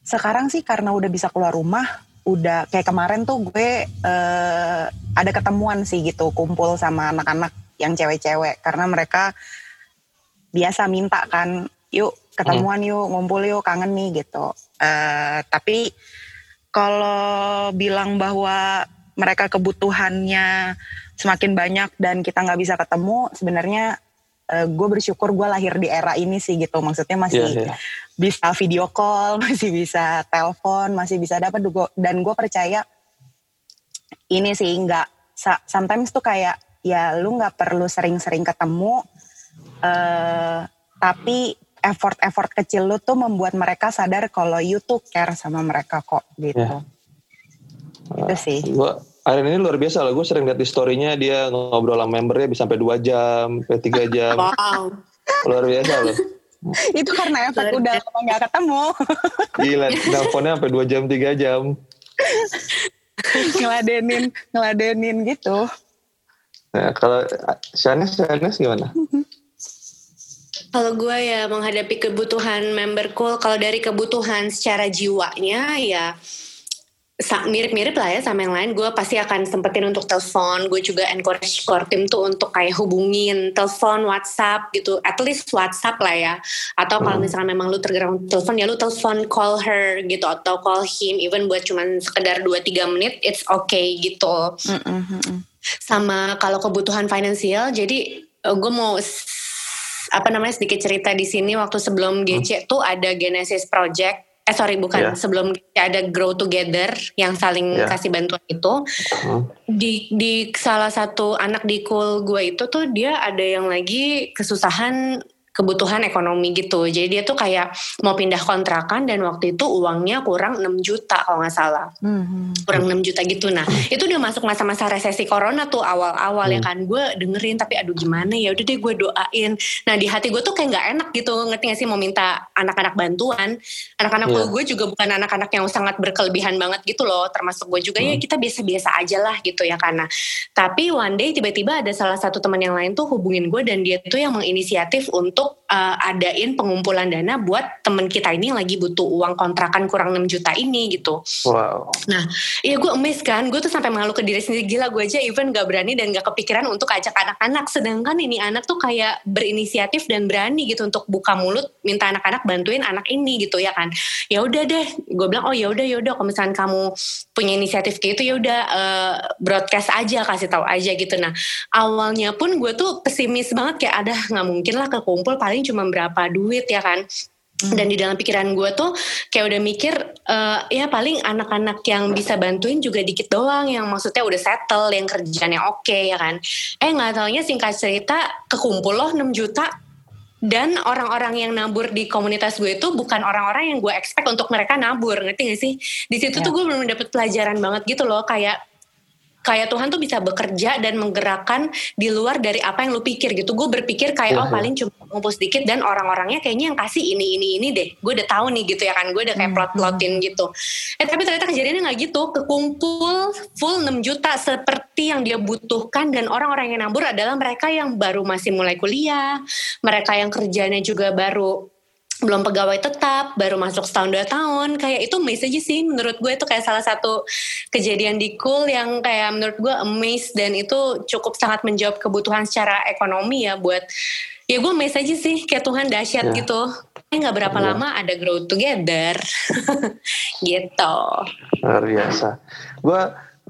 sekarang sih karena udah bisa keluar rumah, udah kayak kemarin tuh gue eh, ada ketemuan sih gitu, kumpul sama anak-anak yang cewek-cewek karena mereka biasa minta kan, yuk ketemuan yuk, ngumpul yuk, kangen nih gitu. Eh, tapi kalau bilang bahwa mereka kebutuhannya semakin banyak dan kita nggak bisa ketemu, sebenarnya eh, gue bersyukur gue lahir di era ini sih gitu. Maksudnya masih Iya, iya. bisa video call, masih bisa telepon, masih bisa dapat dan gue percaya ini sih nggak sometimes tuh kayak ya lu nggak perlu sering-sering ketemu eh tapi effort-effort kecil lu tuh membuat mereka sadar kalau you tuh care sama mereka kok gitu. Iya. Itu sih. Gua Airin ini luar biasa loh. Gue sering lihat di story-nya dia ngobrol sama membernya bisa sampai 2 jam, sampai 3 jam. Wow. luar biasa loh. Itu karena efek Luar udah lama nggak ketemu. Gila, teleponnya sampai 2 jam, 3 jam. ngeladenin, ngeladenin gitu. Nah, kalau Shanes, Shanes gimana? Kalau gue ya menghadapi kebutuhan member cool, kalau dari kebutuhan secara jiwanya ya mirip-mirip lah ya sama yang lain. Gue pasti akan sempetin untuk telepon. Gue juga encourage core team tuh untuk kayak hubungin telepon, WhatsApp gitu. At least WhatsApp lah ya. Atau kalau Hmm. misalnya memang lu tergerak telepon ya lu telepon call her gitu atau call him even buat cuman sekedar 2-3 menit it's okay gitu sama kalau kebutuhan finansial jadi gue mau apa namanya sedikit cerita di sini waktu sebelum GC tuh ada Genesis Project eh sorry bukan Iya. sebelum ada Grow Together yang saling Iya. kasih bantuan itu Hmm. di di salah satu anak di cool gue itu tuh dia ada yang lagi kesusahan kebutuhan ekonomi gitu. Jadi dia tuh kayak mau pindah kontrakan dan waktu itu uangnya kurang 6 juta kalau nggak salah. Mhm. kurang 6 juta gitu. Nah itu udah masuk masa-masa resesi corona tuh awal-awal ya Hmm. kan. Gue dengerin tapi aduh gimana ya? Udah deh gue doain. Nah di hati gue tuh kayak nggak enak gitu. Ngerti gak sih? Mau minta anak-anak bantuan. Anak-anak Iya. gue juga bukan anak-anak yang sangat berkelebihan banget gitu loh. Termasuk gue juga ya Hmm. kita biasa-biasa aja lah gitu ya karena tapi one day tiba-tiba ada salah satu teman yang lain tuh hubungin gue dan dia tuh yang menginisiatif untuk と uh, adain pengumpulan dana buat temen kita ini lagi butuh uang kontrakan kurang 6 juta ini gitu Wow. Iya gue emes kan, gue tuh sampai malu ke diri sendiri gila gue aja even gak berani dan gak kepikiran untuk ajak anak-anak. Sedangkan ini anak tuh kayak berinisiatif dan berani gitu untuk buka mulut minta anak-anak bantuin anak ini gitu ya kan. Ya udah deh, gue bilang oh ya udah ya udah kalau misalnya kamu punya inisiatif kayak itu ya udah eh, broadcast aja kasih tahu aja gitu. Nah awalnya pun gue tuh pesimis banget kayak ada nggak mungkin lah kekumpul paling cuma berapa duit ya kan? Dan di dalam pikiran gue tuh kayak udah mikir eh, ya paling anak-anak yang bisa bantuin juga dikit doang yang maksudnya udah settle yang kerjanya oke ya kan? Eh nggak taunya singkat cerita kekumpul loh 6 juta. Dan orang-orang yang nabur di komunitas gue itu bukan orang-orang yang gue expect untuk mereka nabur ngerti gak sih? Di situ Ya. tuh gue belum dapet pelajaran banget gitu loh kayak kayak Tuhan tuh bisa bekerja dan menggerakkan di luar dari apa yang lu pikir gitu. Gue berpikir kayak oh paling cuma ngumpul sedikit dan orang-orangnya kayaknya yang kasih ini ini ini deh. Gue udah tahu nih gitu ya kan. Gue udah kayak plot-plotin gitu. Eh tapi ternyata kejadiannya nggak gitu. Kekumpul full 6 juta seperti yang dia butuhkan dan orang-orang yang nabur adalah mereka yang baru masih mulai kuliah, mereka yang kerjanya juga baru belum pegawai tetap, baru masuk setahun dua tahun, kayak itu amazed aja sih menurut gue itu kayak salah satu kejadian di cool yang kayak menurut gue amazed dan itu cukup sangat menjawab kebutuhan secara ekonomi ya buat ya gue amazed aja sih kayak Tuhan dahsyat ya. gitu. Eh nggak berapa ya. lama ada grow together gitu. Luar biasa. Gue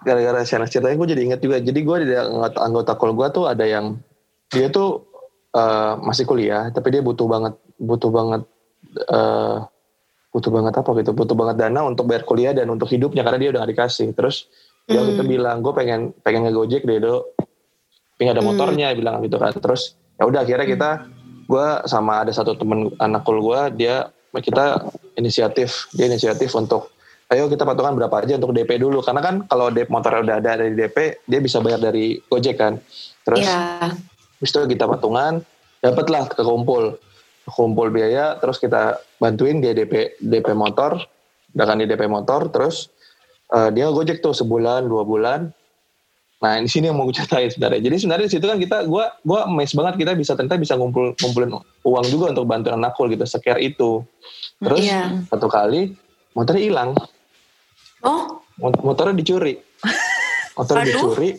gara-gara share ceritanya gue jadi inget juga. Jadi gue di anggota, anggota call gue tuh ada yang dia tuh uh, masih kuliah tapi dia butuh banget butuh banget uh, butuh banget apa gitu butuh banget dana untuk bayar kuliah dan untuk hidupnya karena dia udah gak dikasih terus dia mm. kita bilang gue pengen pengen ngegojek deh do pengen ada hmm. motornya mm. bilang gitu kan terus ya udah akhirnya kita gue sama ada satu temen anak kul gue dia kita inisiatif dia inisiatif untuk ayo kita patungan berapa aja untuk DP dulu karena kan kalau DP motor udah ada dari DP dia bisa bayar dari Gojek kan terus yeah. itu kita patungan dapatlah kekumpul kumpul biaya terus kita bantuin dia DP DP motor bahkan di DP motor terus uh, dia gojek tuh sebulan dua bulan. Nah di sini yang mau gue ceritain sebenarnya. Jadi sebenarnya di situ kan kita gue gue mes banget kita bisa ternyata bisa ngumpul ngumpulin uang juga untuk bantuan anakku gitu sekiar itu. Terus yeah. satu kali motornya hilang. Oh. Motornya dicuri. Motornya dicuri.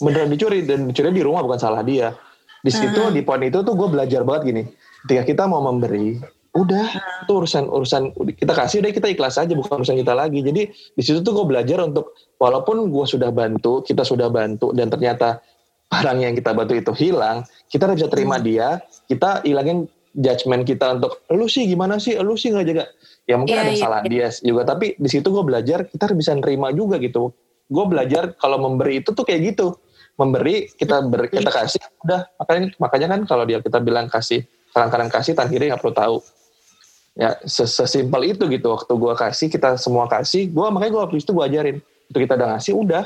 Beneran dicuri dan dicuri di rumah bukan salah dia. Di situ uh -huh. di poin itu tuh gue belajar banget gini ketika kita mau memberi udah hmm. itu urusan urusan kita kasih udah kita ikhlas aja bukan urusan kita lagi jadi di situ tuh gue belajar untuk walaupun gue sudah bantu kita sudah bantu dan ternyata barang yang kita bantu itu hilang kita udah bisa terima hmm. dia kita hilangin judgement kita untuk lu sih gimana sih lu sih nggak jaga ya mungkin yeah, ada yeah, salah yeah. dia juga tapi di situ gue belajar kita harus bisa nerima juga gitu gue belajar kalau memberi itu tuh kayak gitu memberi kita ber, kita kasih udah makanya makanya kan kalau dia kita bilang kasih kadang-kadang kasih tan kiri nggak perlu tahu. Ya sesimpel itu gitu. Waktu gue kasih kita semua kasih gue makanya gue waktu itu gue ajarin. Itu kita udah ngasih udah.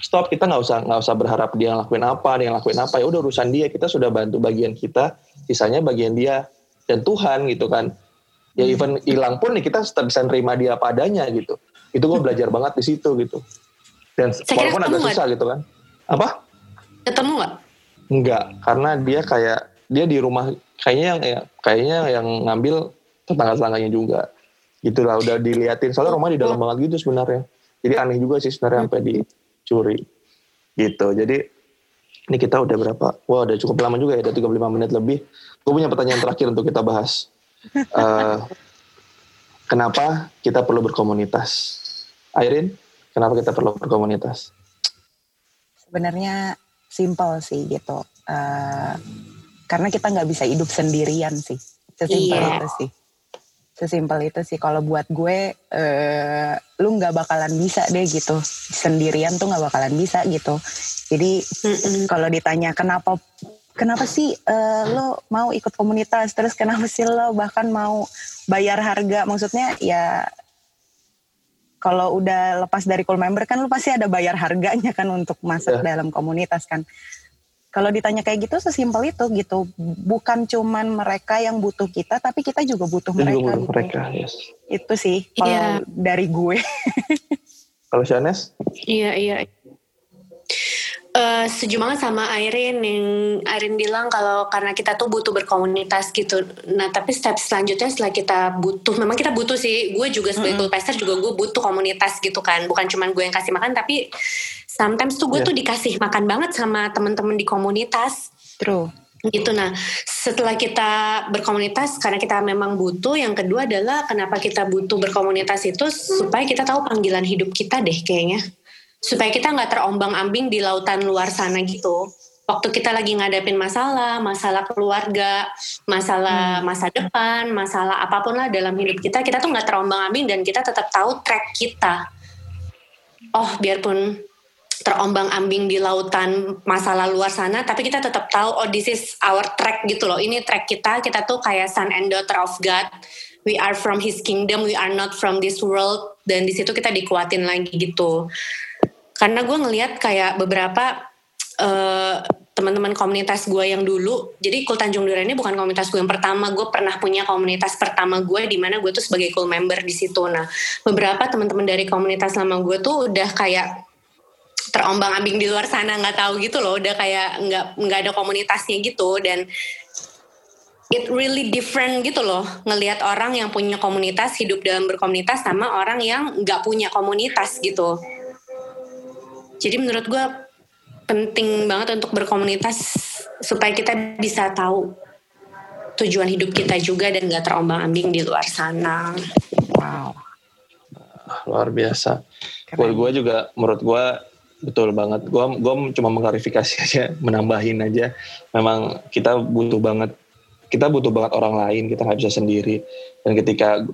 Stop kita nggak usah nggak usah berharap dia ngelakuin apa dia ngelakuin apa. Ya udah urusan dia. Kita sudah bantu bagian kita sisanya bagian dia dan Tuhan gitu kan. Ya hmm. even hilang pun nih kita tetap bisa nerima dia apa adanya gitu. Itu gue belajar banget di situ gitu. Dan Saya walaupun agak susah gitu kan. Apa? Ketemu nggak? Enggak, karena dia kayak dia di rumah kayaknya yang ya, kayaknya yang ngambil tetangga-tetangganya juga. Gitulah udah diliatin. Soalnya rumah di dalam banget gitu sebenarnya. Jadi aneh juga sih sebenarnya sampai dicuri. Gitu. Jadi ini kita udah berapa? Wah udah cukup lama juga ya udah 35 menit lebih. Gue punya pertanyaan terakhir untuk kita bahas. Uh, kenapa kita perlu berkomunitas? Airin kenapa kita perlu berkomunitas? Sebenarnya simple sih gitu. Uh, karena kita nggak bisa hidup sendirian sih. Sesimpel yeah. itu sih. Sesimpel itu sih. Kalau buat gue uh, lu nggak bakalan bisa deh gitu. Sendirian tuh nggak bakalan bisa gitu. Jadi mm -mm. kalau ditanya kenapa kenapa sih uh, lo mau ikut komunitas? Terus kenapa sih lo bahkan mau bayar harga? Maksudnya ya kalau udah lepas dari cool member kan lu pasti ada bayar harganya kan untuk masuk yeah. dalam komunitas kan kalau ditanya kayak gitu sesimpel itu gitu bukan cuman mereka yang butuh kita tapi kita juga butuh mereka juga butuh gitu. mereka yes. itu sih kalau yeah. dari gue kalau Shanes iya iya Uh, setuju banget sama Airin yang Airin bilang kalau karena kita tuh butuh berkomunitas gitu. Nah tapi step selanjutnya setelah kita butuh, memang kita butuh sih. Gue juga sebagai mm -hmm. pastor juga gue butuh komunitas gitu kan. Bukan cuma gue yang kasih makan tapi sometimes tuh gue yeah. tuh dikasih makan banget sama temen-temen di komunitas. True. Gitu nah, setelah kita berkomunitas karena kita memang butuh, yang kedua adalah kenapa kita butuh berkomunitas itu supaya kita tahu panggilan hidup kita deh kayaknya. Supaya kita nggak terombang-ambing di lautan luar sana gitu. Waktu kita lagi ngadepin masalah, masalah keluarga, masalah hmm. masa depan, masalah apa pun lah dalam hidup kita, kita tuh nggak terombang-ambing dan kita tetap tahu track kita. Oh, biarpun terombang-ambing di lautan masalah luar sana tapi kita tetap tahu oh this is our track gitu loh. Ini track kita kita tuh kayak son and daughter of God. We are from his kingdom we are not from this world. Dan di situ kita dikuatin lagi gitu. Karena gue ngelihat kayak beberapa uh, teman-teman komunitas gue yang dulu jadi Cool Tanjung Duren ini bukan komunitas gue yang pertama gue pernah punya komunitas pertama gue di mana gue tuh sebagai cool member di situ. Nah beberapa teman-teman dari komunitas lama gue tuh udah kayak terombang ambing di luar sana nggak tahu gitu loh udah kayak nggak nggak ada komunitasnya gitu dan it really different gitu loh ngelihat orang yang punya komunitas hidup dalam berkomunitas sama orang yang nggak punya komunitas gitu jadi menurut gue penting banget untuk berkomunitas supaya kita bisa tahu tujuan hidup kita juga dan gak terombang ambing di luar sana. Wow, luar biasa. Buat gue juga, menurut gue betul banget. Gue gue cuma mengklarifikasi aja, menambahin aja. Memang kita butuh banget, kita butuh banget orang lain. Kita nggak bisa sendiri. Dan ketika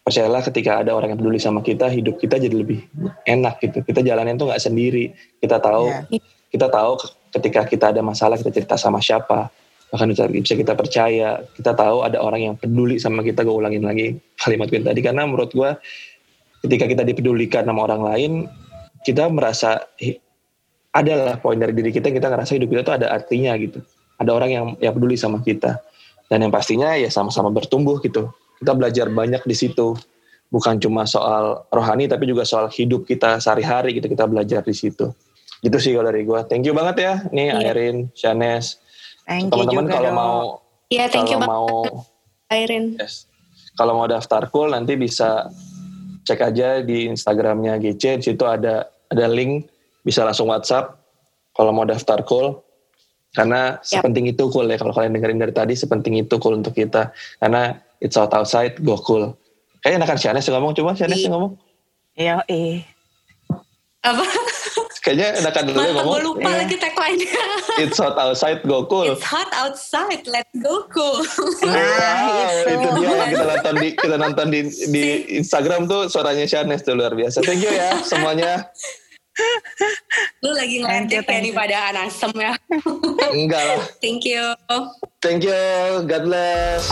percayalah ketika ada orang yang peduli sama kita, hidup kita jadi lebih enak gitu. Kita jalanin tuh nggak sendiri. Kita tahu. Yeah kita tahu ketika kita ada masalah kita cerita sama siapa bahkan bisa kita percaya kita tahu ada orang yang peduli sama kita gue ulangin lagi kalimat gue tadi karena menurut gue ketika kita dipedulikan sama orang lain kita merasa adalah poin dari diri kita kita ngerasa hidup kita tuh ada artinya gitu ada orang yang yang peduli sama kita dan yang pastinya ya sama-sama bertumbuh gitu kita belajar banyak di situ bukan cuma soal rohani tapi juga soal hidup kita sehari-hari gitu kita belajar di situ Gitu sih kalau dari gue. Thank you banget ya. Nih yeah. Airin, Shanes. Teman-teman kalau mau Iya, yeah, thank you mau Airin. Yes. Kalau mau daftar cool nanti bisa cek aja di Instagramnya GC. Di situ ada ada link bisa langsung WhatsApp kalau mau daftar cool. Karena yep. sepenting itu cool ya kalau kalian dengerin dari tadi sepenting itu cool untuk kita. Karena it's out outside go cool. Kayaknya enakan Shanes ngomong coba Shanes ngomong. Iya, eh. Apa? Kayaknya enakan dulu ya ngomong. Gue lupa yeah. lagi tagline-nya. It's hot outside, go cool. It's hot outside, let's go cool. Nah, itu. itu dia yang kita nonton di kita nonton di di Instagram tuh suaranya Shanes tuh luar biasa. Thank you ya semuanya. Lu lagi ngelanjut ya nih pada anasem ya. Enggak lah. Thank you. Thank you. God bless.